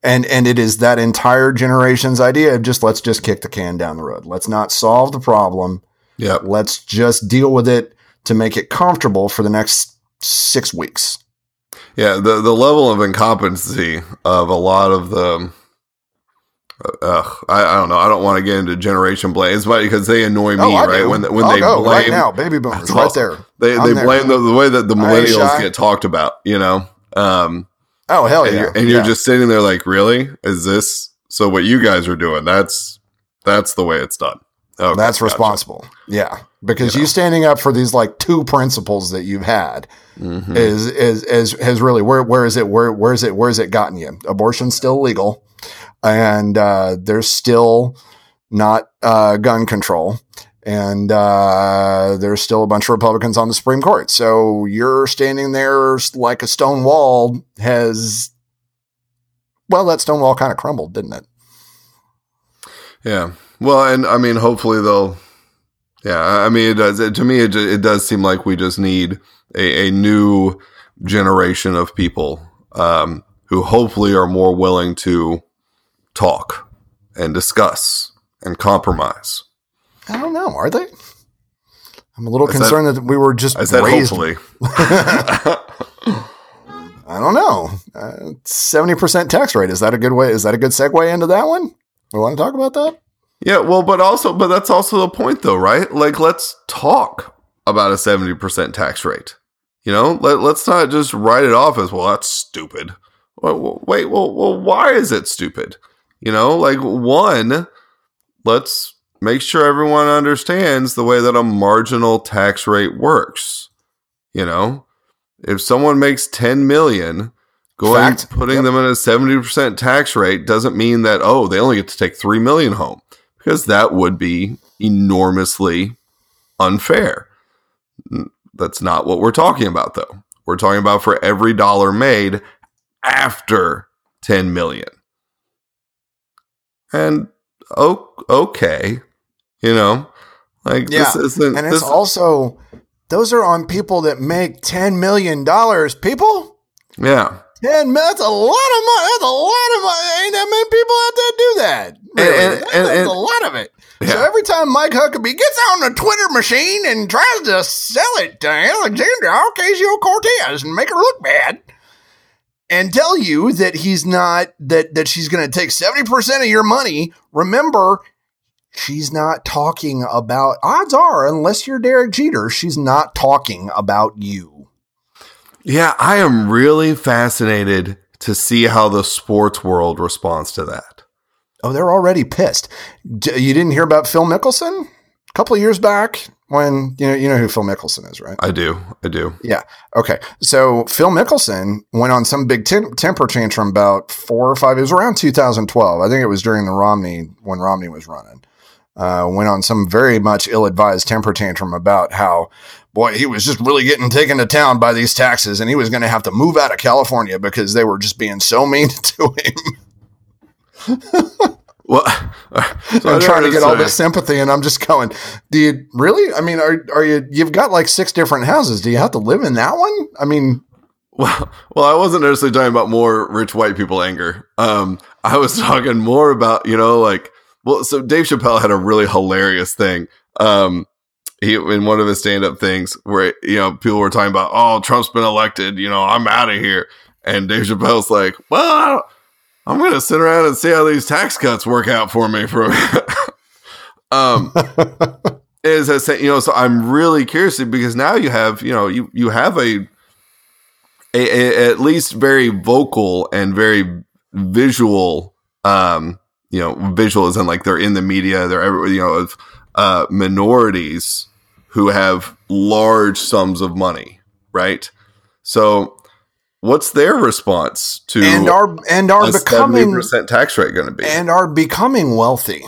and and it is that entire generation's idea of just let's just kick the can down the road. Let's not solve the problem. Yeah. let's just deal with it to make it comfortable for the next six weeks Yeah, the the level of incompetency of a lot of the, uh, I, I don't know. I don't want to get into generation blames, but because they annoy me, oh, right? When when I'll they go blame right now baby boomers right there they I'm they there. blame the, the way that the millennials get talked about, you know. Um, oh hell and yeah you're, and you're just sitting there like, really? Is this so? What you guys are doing? That's that's the way it's done. Okay, that's gotcha. responsible yeah because You you, standing up for these like two principles that you've had Mhm. is is is has really where where is it where where is it where is it gotten you? Abortion's still legal, and uh, there's still not uh, gun control, and uh, there's still a bunch of Republicans on the Supreme Court. So you're standing there like a stone wall has. Well, that stone wall kind of crumbled, didn't it? Yeah. Well, and I mean, hopefully they'll. Yeah, I mean, it does. It, to me, it, it does seem like we just need a, a new generation of people um, who hopefully are more willing to talk and discuss and compromise. I don't know. Are they? I'm a little concerned that we were just raised. hopefully. I don't know. Uh, Seventy percent tax rate is that a good way? Is that a good segue into that one? We want to talk about that. Yeah, well, but also, but that's also the point, though, right? Like, let's talk about a seventy percent tax rate. You know, Let, let's not just write it off as well. That's stupid. Well, wait, well, well, why is it stupid? You know, like one, let's make sure everyone understands the way that a marginal tax rate works. You know, if someone makes ten million, going Fact. putting Yep. them in a seventy percent tax rate doesn't mean that oh they only get to take three million home because that would be enormously unfair. That's not what we're talking about though. We're talking about for every dollar made after 10 million. And oh, okay, you know, like Yeah, this isn't. and it's this, also those are on people that make ten million dollars. People, yeah, ten that's a lot of money. That's a lot of money. Ain't that many people out there do that? Really, and- and- that's and- a lot of it. So every time Mike Huckabee gets on the Twitter machine and tries to sell it to Alexandria Ocasio Cortez and make her look bad, and tell you that he's not that that she's going to take seventy percent of your money, remember she's not talking about odds are unless you're Derek Jeter she's not talking about you yeah. I am really fascinated to see how the sports world responds to that. oh they're already pissed D- you didn't hear about Phil Mickelson a couple of years back when you know you know who Phil Mickelson is right I do, I do. yeah okay so Phil Mickelson went on some big tem- temper tantrum about four or five it was around 2012 I think it was during the Romney when Romney was running uh, went on some very much ill-advised temper tantrum about how boy he was just really getting taken to town by these taxes and he was going to have to move out of california because they were just being so mean to him Well, so i'm trying to get all uh, this sympathy and i'm just going do you really i mean are, are you you've got like six different houses do you have to live in that one i mean Well, well, I wasn't necessarily talking about more rich white people anger. Um, I was talking more about you know like well, so Dave Chappelle had a really hilarious thing. Um, he in one of his stand up things where you know people were talking about oh Trump's been elected, you know I'm out of here, and Dave Chappelle's like, well, I'm gonna sit around and see how these tax cuts work out for me for. um, is I say you know so I'm really curious because now you have you know you you have a a, a, at least very vocal and very visual um you know visual as in like they're in the media they're every you know of uh minorities who have large sums of money right? So what's their response to and are and are becoming 70% tax rate going to be? and are becoming wealthy.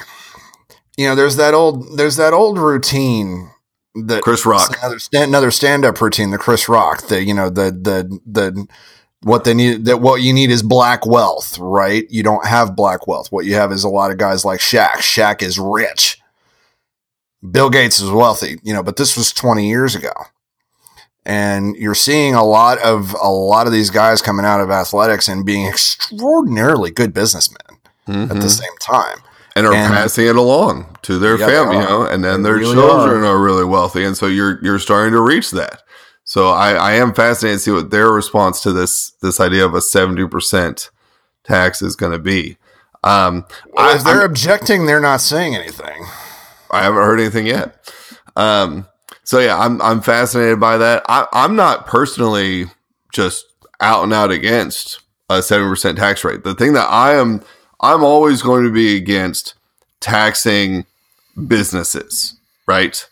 You know there's that old there's that old routine that Chris Rock. another stand, another stand up routine the Chris Rock the you know the the the what they need that what you need is black wealth right? You don't have black wealth. What you have is a lot of guys like Shaq. Shaq is rich Bill Gates is wealthy you know but this was 20 years ago and you're seeing a lot of a lot of these guys coming out of athletics and being extraordinarily good businessmen at the Mhm. same time and are and- passing it along to their Yeah, family, you know, and then their really children are. really wealthy, and so you're you're starting to reach that. So I, I am fascinated to see what their response to this this idea of a seventy percent tax is going to be. Um, Well, if they're I'm- objecting, they're not saying anything. I haven't heard anything yet. Um, so yeah, I'm I'm fascinated by that. I, I'm not personally just out and out against a seven percent tax rate. The thing that I am I'm always going to be against taxing businesses, right?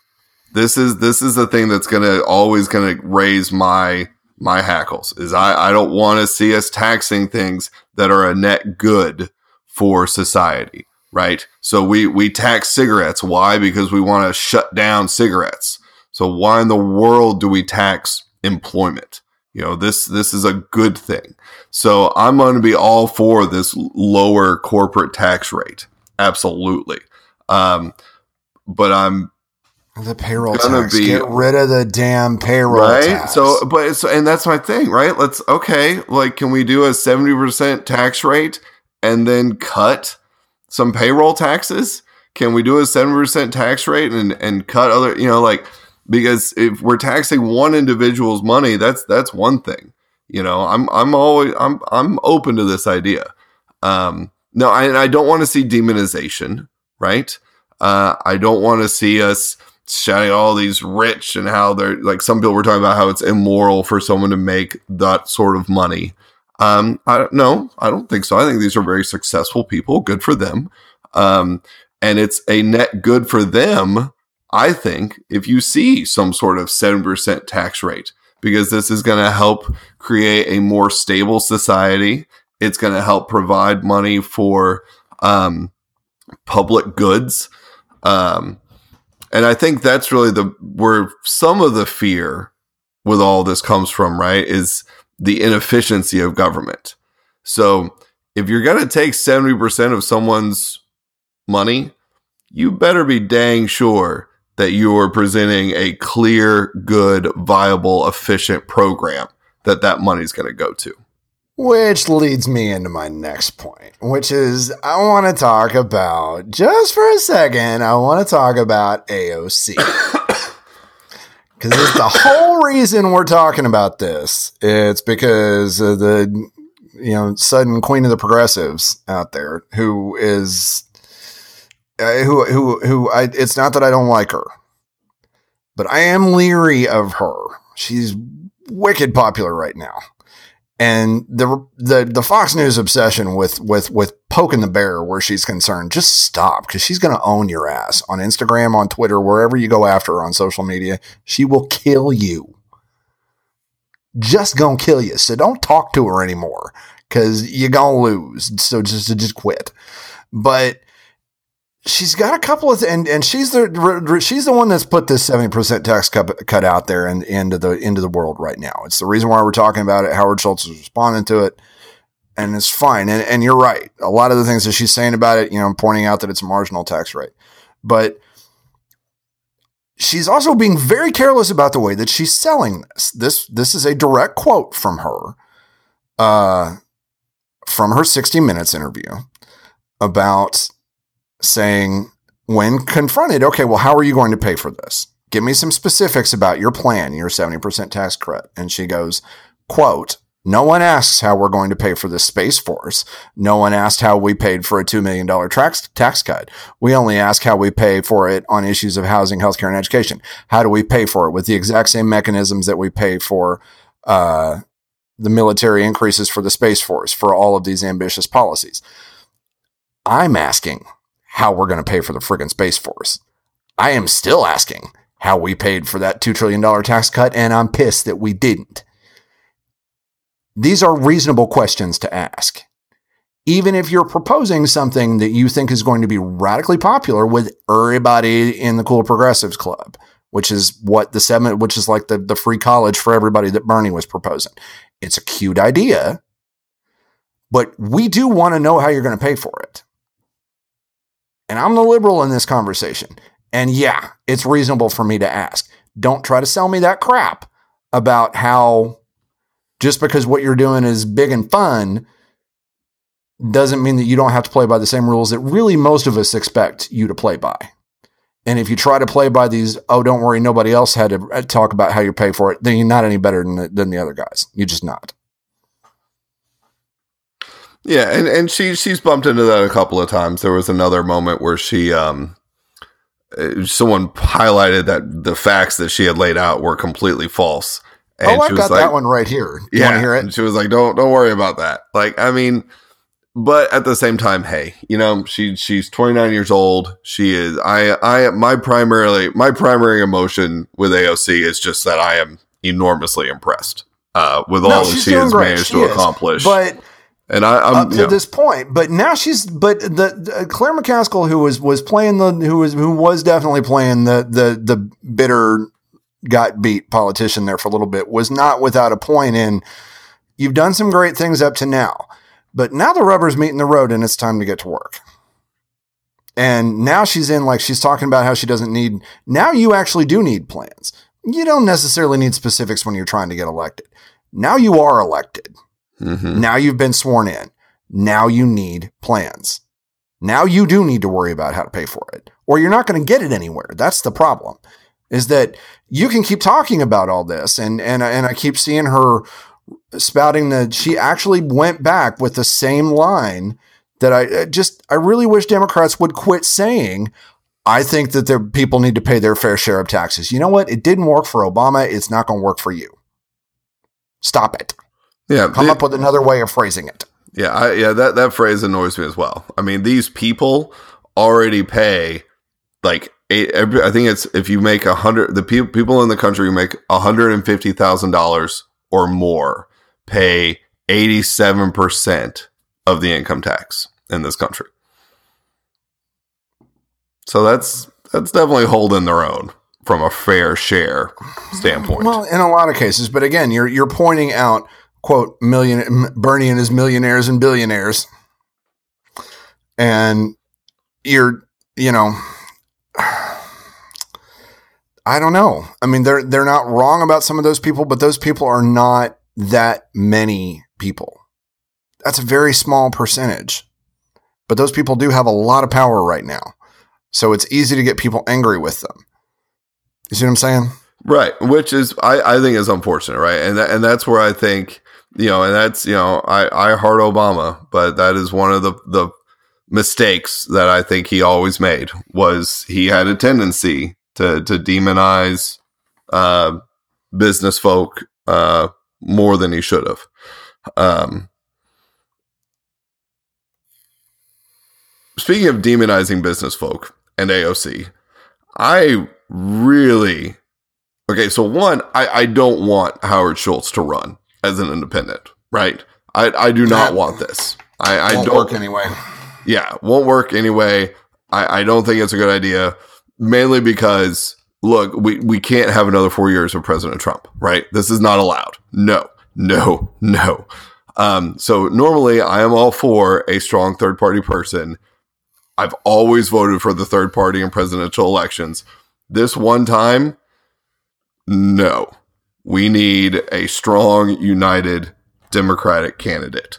This is this is the thing that's gonna always gonna raise my my hackles is I, I don't want to see us taxing things that are a net good for society right? So we we tax cigarettes. Why? Because we want to shut down cigarettes. So why in the world do we tax employment? You know, this this is a good thing. So I'm going to be all for this lower corporate tax rate. Absolutely. Um, but I'm The payroll tax. be- Get rid of the damn payroll right. tax. So, but it's, and that's my thing, right? Let's okay. Like, can we do a seventy percent tax rate and then cut some payroll taxes? Can we do a seven percent tax rate and and cut other? You know, like because if we're taxing one individual's money, that's that's one thing. You know, I'm I'm always I'm I'm open to this idea. Um, no, I, I don't want to see demonization, right? Uh, I don't want to see us shouting all these rich and how they're like some people were talking about how it's immoral for someone to make that sort of money. Um, I don't no, I don't think so. I think these are very successful people. Good for them. Um, and it's a net good for them. I think if you see some sort of 7% tax rate, because this is going to help create a more stable society. It's going to help provide money for, um, public goods. Um, and I think that's really the where some of the fear with all this comes from, right? Is the inefficiency of government. So if you're going to take 70% of someone's money, you better be dang sure that you are presenting a clear, good, viable, efficient program that that money's going to go to. Which leads me into my next point, which is I want to talk about, just for a second, I want to talk about AOC. Because it's the whole reason we're talking about this. It's because of the, you know, sudden queen of the progressives out there who is, uh, who, who, who, I, it's not that I don't like her, but I am leery of her. She's wicked popular right now and the the the Fox News obsession with with with poking the bear where she's concerned, just stop because she's going to own your ass on Instagram, on Twitter, wherever you go after her on social media. She will kill you. Just gonna kill you. So don't talk to her anymore because you're gonna lose. So just just quit. But she's got a couple of and and she's the she's the one that's put this 70% tax cut, cut out there and into the into the world right now. It's the reason why we're talking about it. Howard Schultz is responding to it and it's fine. And and you're right. A lot of the things that she's saying about it, you know, pointing out that it's a marginal tax rate. But she's also being very careless about the way that she's selling this. This this is a direct quote from her uh from her 60 minutes interview about saying, when confronted, okay, well, how are you going to pay for this? Give me some specifics about your plan, your 70% tax credit. And she goes, quote, no one asks how we're going to pay for the Space Force. No one asked how we paid for a $2 million tax, tax cut. We only ask how we pay for it on issues of housing, healthcare, and education. How do we pay for it? With the exact same mechanisms that we pay for uh, the military increases for the Space Force, for all of these ambitious policies. I'm asking, how we're going to pay for the friggin' Space Force. I am still asking how we paid for that $2 trillion tax cut, and I'm pissed that we didn't. These are reasonable questions to ask. Even if you're proposing something that you think is going to be radically popular with everybody in the cool progressives club, which is what the seven, which is like the, the free college for everybody that Bernie was proposing. It's a cute idea, but we do want to know how you're going to pay for it. And I'm the liberal in this conversation. And yeah, it's reasonable for me to ask. Don't try to sell me that crap about how just because what you're doing is big and fun doesn't mean that you don't have to play by the same rules that really most of us expect you to play by. And if you try to play by these, oh, don't worry, nobody else had to uh, talk about how you pay for it, then you're not any better than the, than the other guys. You're just not. Yeah, and, and she she's bumped into that a couple of times. There was another moment where she um uh, someone highlighted that the facts that she had laid out were completely false. And oh, I got like, that one right here. You yeah, hear it? she was like, "Don't don't worry about that." Like, I mean, but at the same time, hey, you know, she she's 29 years old. She is. I I my primarily my primary emotion with AOC is just that I am enormously impressed uh, with all that she has great. managed she to is. accomplish. But and I, I'm, up to this point. But now she's but the, the, uh, Claire McCaskill who was was playing the who was who was definitely playing the the the bitter got beat politician there for a little bit was not without a point in you've done some great things up to now. But now the rubber's meeting the road and it's time to get to work. And now she's in like she's talking about how she doesn't need now you actually do need plans. You don't necessarily need specifics when you're trying to get elected. Now you are elected Mm-hmm. Now you've been sworn in. Now you need plans. Now you do need to worry about how to pay for it, or you're not going to get it anywhere. That's the problem. Is that you can keep talking about all this, and and and I keep seeing her spouting that she actually went back with the same line that I just I really wish Democrats would quit saying. I think that their people need to pay their fair share of taxes. You know what? It didn't work for Obama. It's not going to work for you. Stop it. Yeah, come up with another way of phrasing it. Yeah, I, yeah, that that phrase annoys me as well. I mean, these people already pay like eight, every, I think it's if you make a hundred, the pe- people in the country who make a hundred and fifty thousand dollars or more pay eighty seven percent of the income tax in this country. So that's that's definitely holding their own from a fair share standpoint. Well, in a lot of cases, but again, you're you're pointing out quote million Bernie and his millionaires and billionaires. and you're you know I don't know. I mean, they're they're not wrong about some of those people, but those people are not that many people. That's a very small percentage. But those people do have a lot of power right now. So it's easy to get people angry with them. You see what I'm saying? Right, which is I, I think is unfortunate, right? And that, and that's where I think you know, and that's you know, I I heart Obama, but that is one of the the mistakes that I think he always made was he had a tendency to to demonize uh, business folk uh, more than he should have. Um, speaking of demonizing business folk and AOC, I really okay. So one, I, I don't want Howard Schultz to run as an independent, right? I, I do not want this. I, I Won't don't work anyway. yeah, won't work anyway. I, I don't think it's a good idea, mainly because look, we, we can't have another four years of President Trump, right? This is not allowed. No, no, no. Um, so normally I am all for a strong third party person. I've always voted for the third party in presidential elections. This one time, no. We need a strong, united Democratic candidate.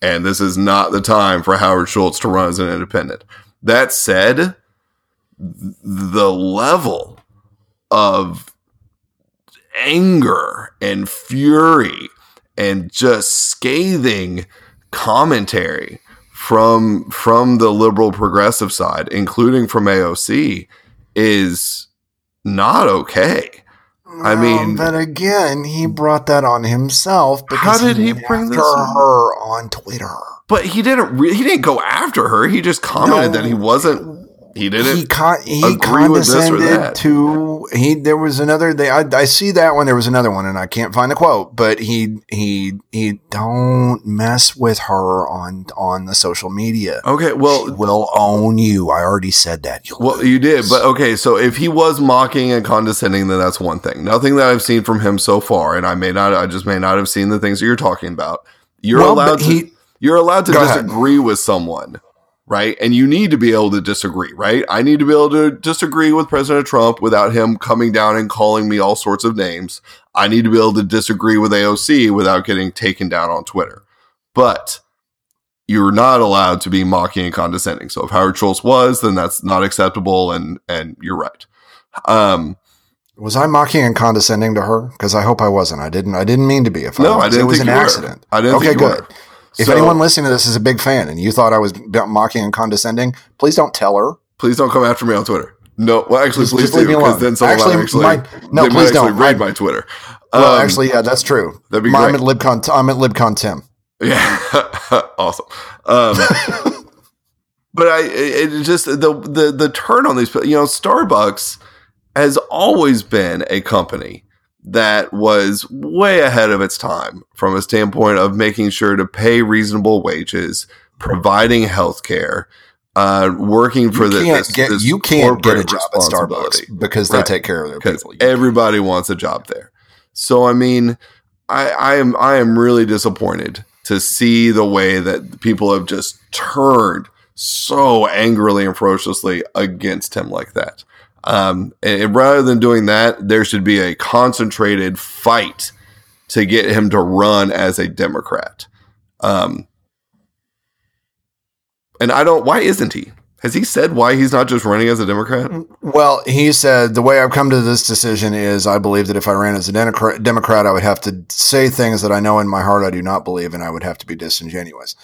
And this is not the time for Howard Schultz to run as an independent. That said, the level of anger and fury and just scathing commentary from from the liberal progressive side, including from AOC, is not okay. I mean- but again, he brought that on himself. How Because did he went bring after this up? her on Twitter? But he didn't. Re- he didn't go after her. He just commented No. that he wasn't. He didn't. he con- he agree with this or condescended that. to he there was another they I, I see that one there was another one and I can't find the quote but he he he don't mess with her on on the social media okay. she Well, will own you I already said that You'll well, you did. But okay. So if he was mocking and condescending, then that's one thing. Nothing that I've seen from him so far, and I may not. I just may not have seen the things that you're talking about. You're Well, allowed to. he- you're allowed to Go ahead. disagree with someone, right? And you need to be able to disagree, right? I need to be able to disagree with President Trump without him coming down and calling me all sorts of names. I need to be able to disagree with AOC without getting taken down on Twitter. But you're not allowed to be mocking and condescending. So if Howard Schultz was, then that's not acceptable and and you're right. Um was I mocking and condescending to her because I hope I wasn't I didn't I didn't mean to be if No, I, was. I didn't it was an you were. accident I didn't okay good were. If So- anyone listening to this is a big fan and you thought I was mocking and condescending please don't tell her please don't come after me on Twitter. No, well actually Just- please just do leave me because alone. then someone Actually, actually my- no, they please actually don't. read my Twitter. well Um, actually yeah that's true that'd be I'm great. at libcon I'm at libcon Tim Yeah, awesome. Um, but I, it just the the the turn on these, you know, Starbucks has always been a company that was way ahead of its time from a standpoint of making sure to pay reasonable wages, providing health care, uh, working for you the can't this, get this you can't get a job at. Starbucks because they Right. take care of their people. You- everybody wants a job there. So I mean, I, I am I am really disappointed to see the way that people have just turned so angrily and ferociously against him like that. Um, and rather than doing that, there should be a concentrated fight to get him to run as a Democrat. Um, and I don't. Why isn't he? Has he said why he's not just running as a Democrat? Well, he said the way I've come to this decision is I believe that if I ran as a Democrat, I would have to say things that I know in my heart I do not believe, and I would have to be disingenuous.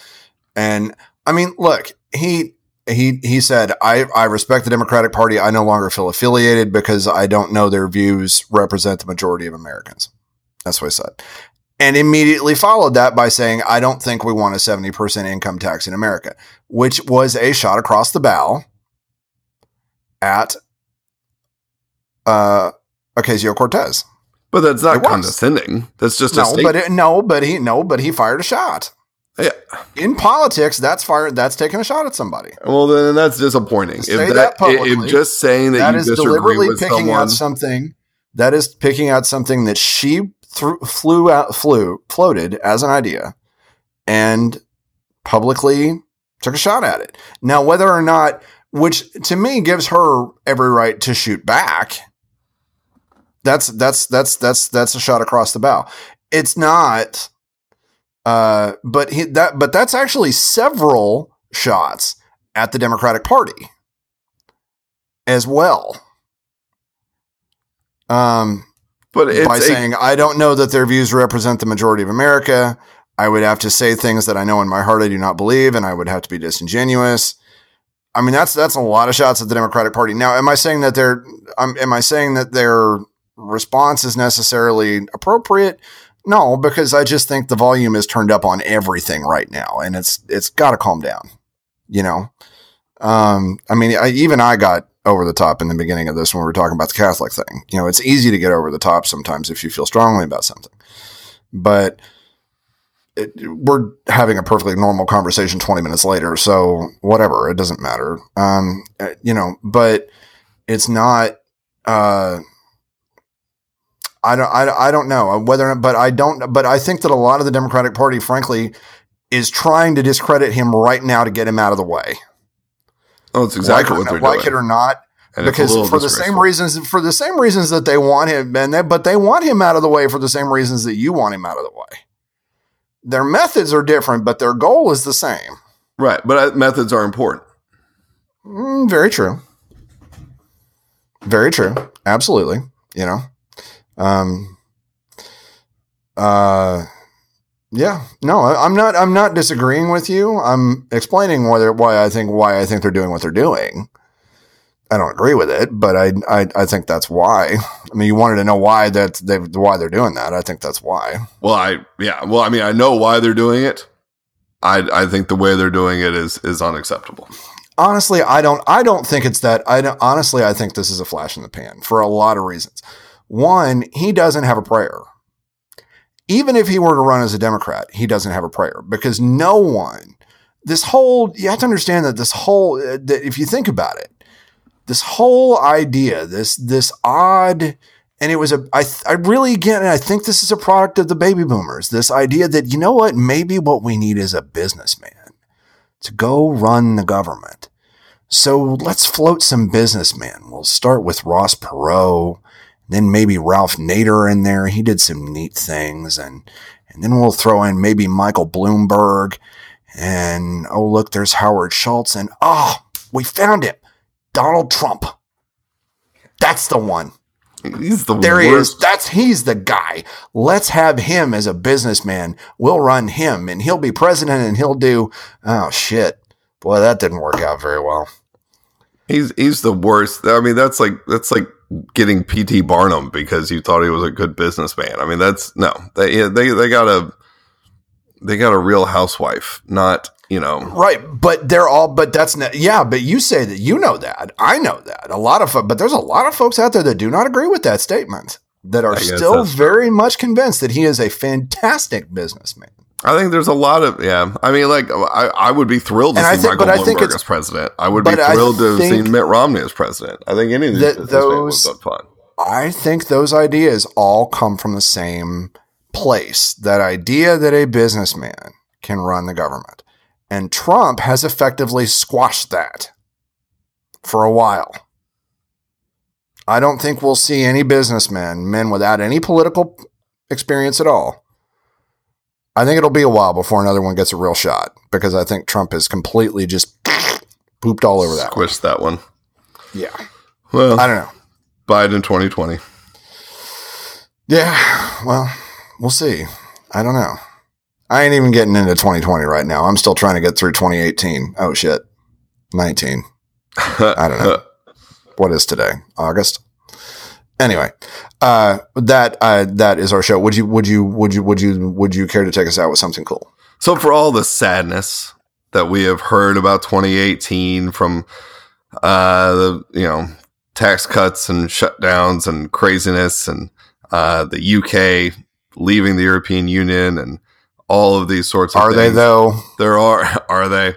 And I mean, look, he he he said I I respect the Democratic Party. I no longer feel affiliated because I don't know their views represent the majority of Americans. That's what he said. And immediately followed that by saying, I don't think we want a 70% income tax in America, which was a shot across the bow at uh Ocasio Cortez. But that's not It was. condescending. That's just a No, statement. but it, no, but he no, but he fired a shot. Yeah. In politics, that's fired. That's taking a shot at somebody. Well, then that's disappointing. Say If that that, if publicly, just saying that, that you is deliberately picking someone, out something. That is picking out something that she threw, flew out, flew, floated as an idea, and publicly took a shot at it. Now, whether or not, which to me gives her every right to shoot back. That's that's that's that's that's a shot across the bow. It's not, uh, but he, that but that's actually several shots at the Democratic Party as well. Um, But by a- saying I don't know that their views represent the majority of America. I would have to say things that I know in my heart I do not believe, and I would have to be disingenuous. I mean, that's that's a lot of shots at the Democratic Party. Now, am I saying that their um, am I saying that their response is necessarily appropriate? No, because I just think the volume is turned up on everything right now, and it's it's got to calm down. You know, um, I mean, I, even I got over the top in the beginning of this when we were talking about the Catholic thing. You know, it's easy to get over the top sometimes if you feel strongly about something, but it, we're having a perfectly normal conversation 20 minutes later. So whatever, it doesn't matter. Um, uh, you know, but it's not, uh, I don't, I, I don't know whether, but I don't, but I think that a lot of the Democratic Party, frankly, is trying to discredit him right now to get him out of the way. oh, it's exactly like, what they're like doing. it or not, And because for the same reasons, for the same reasons that they want him, and they, but they want him out of the way for the same reasons that you want him out of the way. Their methods are different, but their goal is the same. Right. But uh, methods are important. Mm, very true. Very true. Absolutely. You know. Um. Uh. Yeah. No, I- I'm not. I'm not disagreeing with you. I'm explaining whether why I think why I think they're doing what they're doing. I don't agree with it, but I I, I think that's why. I mean, you wanted to know why that they why they're doing that. I think that's why. Well, I yeah. Well, I mean, I know why they're doing it. I I think the way they're doing it is is unacceptable. honestly, I don't. I don't think it's that. I don't, honestly, I think this is a flash in the pan for a lot of reasons. One, he doesn't have a prayer. Even if he were to run as a Democrat, he doesn't have a prayer because no one. This whole you have to understand that this whole uh, that if you think about it, this whole idea, this this odd, and it was a. I I really again, and I think this is a product of the baby boomers. This idea that you know what, maybe what we need is a businessman to go run the government. So let's float some businessmen. We'll start with Ross Perot, then maybe Ralph Nader in there. He did some neat things, and and then we'll throw in maybe Michael Bloomberg, and oh look, there's Howard Schultz, and oh, we found him, Donald Trump. That's the one. He's the There he worst. is. That's he's the guy. Let's have him as a businessman. We'll run him and he'll be president and he'll do oh shit. Boy, that didn't work out very well. He's he's the worst. I mean, that's like that's like getting PT Barnum because you thought he was a good businessman. I mean, that's no. They they they got a they got a real housewife, not you know. Right, but they're all but that's not yeah, but you say that you know that. I know that. A lot of but there's a lot of folks out there that do not agree with that statement that are still that's true. very much convinced that he is a fantastic businessman. I think there's a lot of yeah. I mean, like I, I would be thrilled to And see think- Michael but I think Bloomberg as president. I would be thrilled to have seen Mitt Romney as president. I think any of these businessmen would those- fun. I think those ideas all come from the same place. That idea that a businessman can run the government. And Trump has effectively squashed that for a while. I don't think we'll see any businessmen, men without any political experience at all. I think it'll be a while before another one gets a real shot because I think Trump has completely just pooped all over that. one. Squished that one. Yeah. Well, I don't know. Biden 2020. Yeah, well, we'll see. I don't know. I ain't even getting into 2020 right now. I'm still trying to get through 2018. Oh shit. 19. I don't know. What is today? August. Anyway, uh that uh that is our show. Would you would you would you would you would you care to take us out with something cool? So for all the sadness that we have heard about 2018 from uh the you know tax cuts and shutdowns and craziness and uh the UK leaving the European Union and all of these sorts of Are they though? There are are they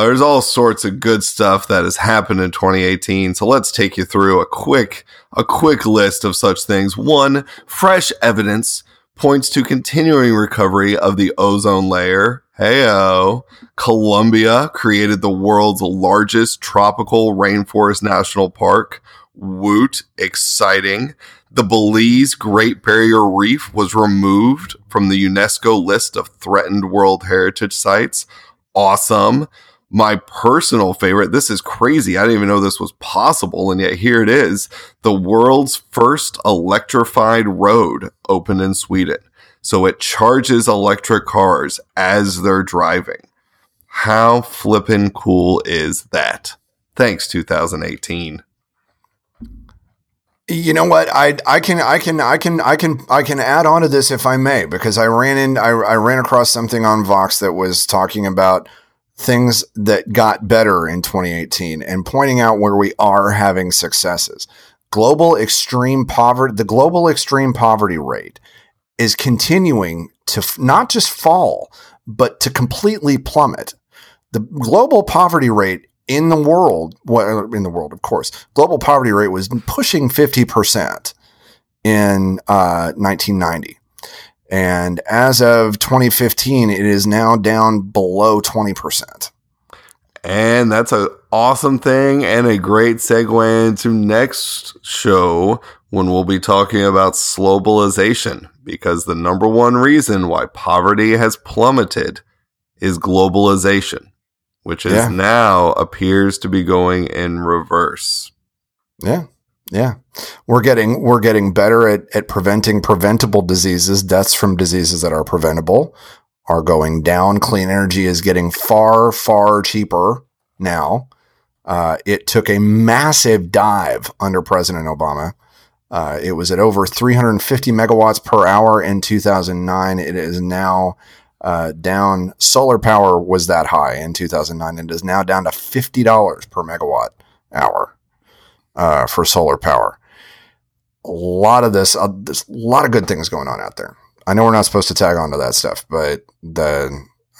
There's all sorts of good stuff that has happened in 2018 so let's take you through a quick a quick list of such things one fresh evidence points to continuing recovery of the ozone layer Heyo. Colombia created the world's largest tropical rainforest national park. Woot, exciting. The Belize Great Barrier Reef was removed from the UNESCO list of threatened World Heritage Sites. Awesome. My personal favorite, this is crazy. I didn't even know this was possible, and yet here it is. The world's first electrified road opened in Sweden. So it charges electric cars as they're driving. How flippin' cool is that? Thanks, 2018. You know what? I I can I can I can I can I can add on to this if I may because I ran in I, I ran across something on Vox that was talking about things that got better in 2018 and pointing out where we are having successes. Global extreme poverty, the global extreme poverty rate is continuing to f- not just fall, but to completely plummet. The global poverty rate in the world, well, in the world, of course, global poverty rate was pushing 50% in uh, 1990. And as of 2015, it is now down below 20%. And that's an awesome thing and a great segue into next show when we'll be talking about globalization because the number one reason why poverty has plummeted is globalization, which is Yeah. now appears to be going in reverse. Yeah. Yeah. We're getting we're getting better at, at preventing preventable diseases. Deaths from diseases that are preventable are going down. Clean energy is getting far, far cheaper now. Uh, it took a massive dive under President Obama. Uh, it was at over 350 megawatts per hour in 2009. It is now uh, down. Solar power was that high in 2009. and is now down to $50 per megawatt hour uh, for solar power. A lot of this, uh, there's a lot of good things going on out there. I know we're not supposed to tag on to that stuff, but the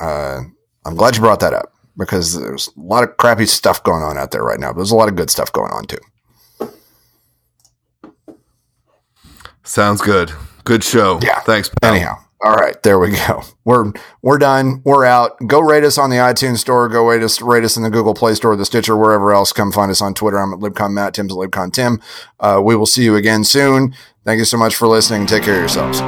uh, I'm glad you brought that up because there's a lot of crappy stuff going on out there right now. But there's a lot of good stuff going on too. Sounds good. Good show. Yeah. Thanks. pal. Anyhow, all right, there we go. We're we're done. We're out. Go rate us on the iTunes store. Go rate us rate us in the Google Play Store, the Stitcher, wherever else. Come find us on Twitter. I'm at LibCon Matt. Tim's at LibCon Tim. Uh, we will see you again soon. Thank you so much for listening. Take care of yourselves.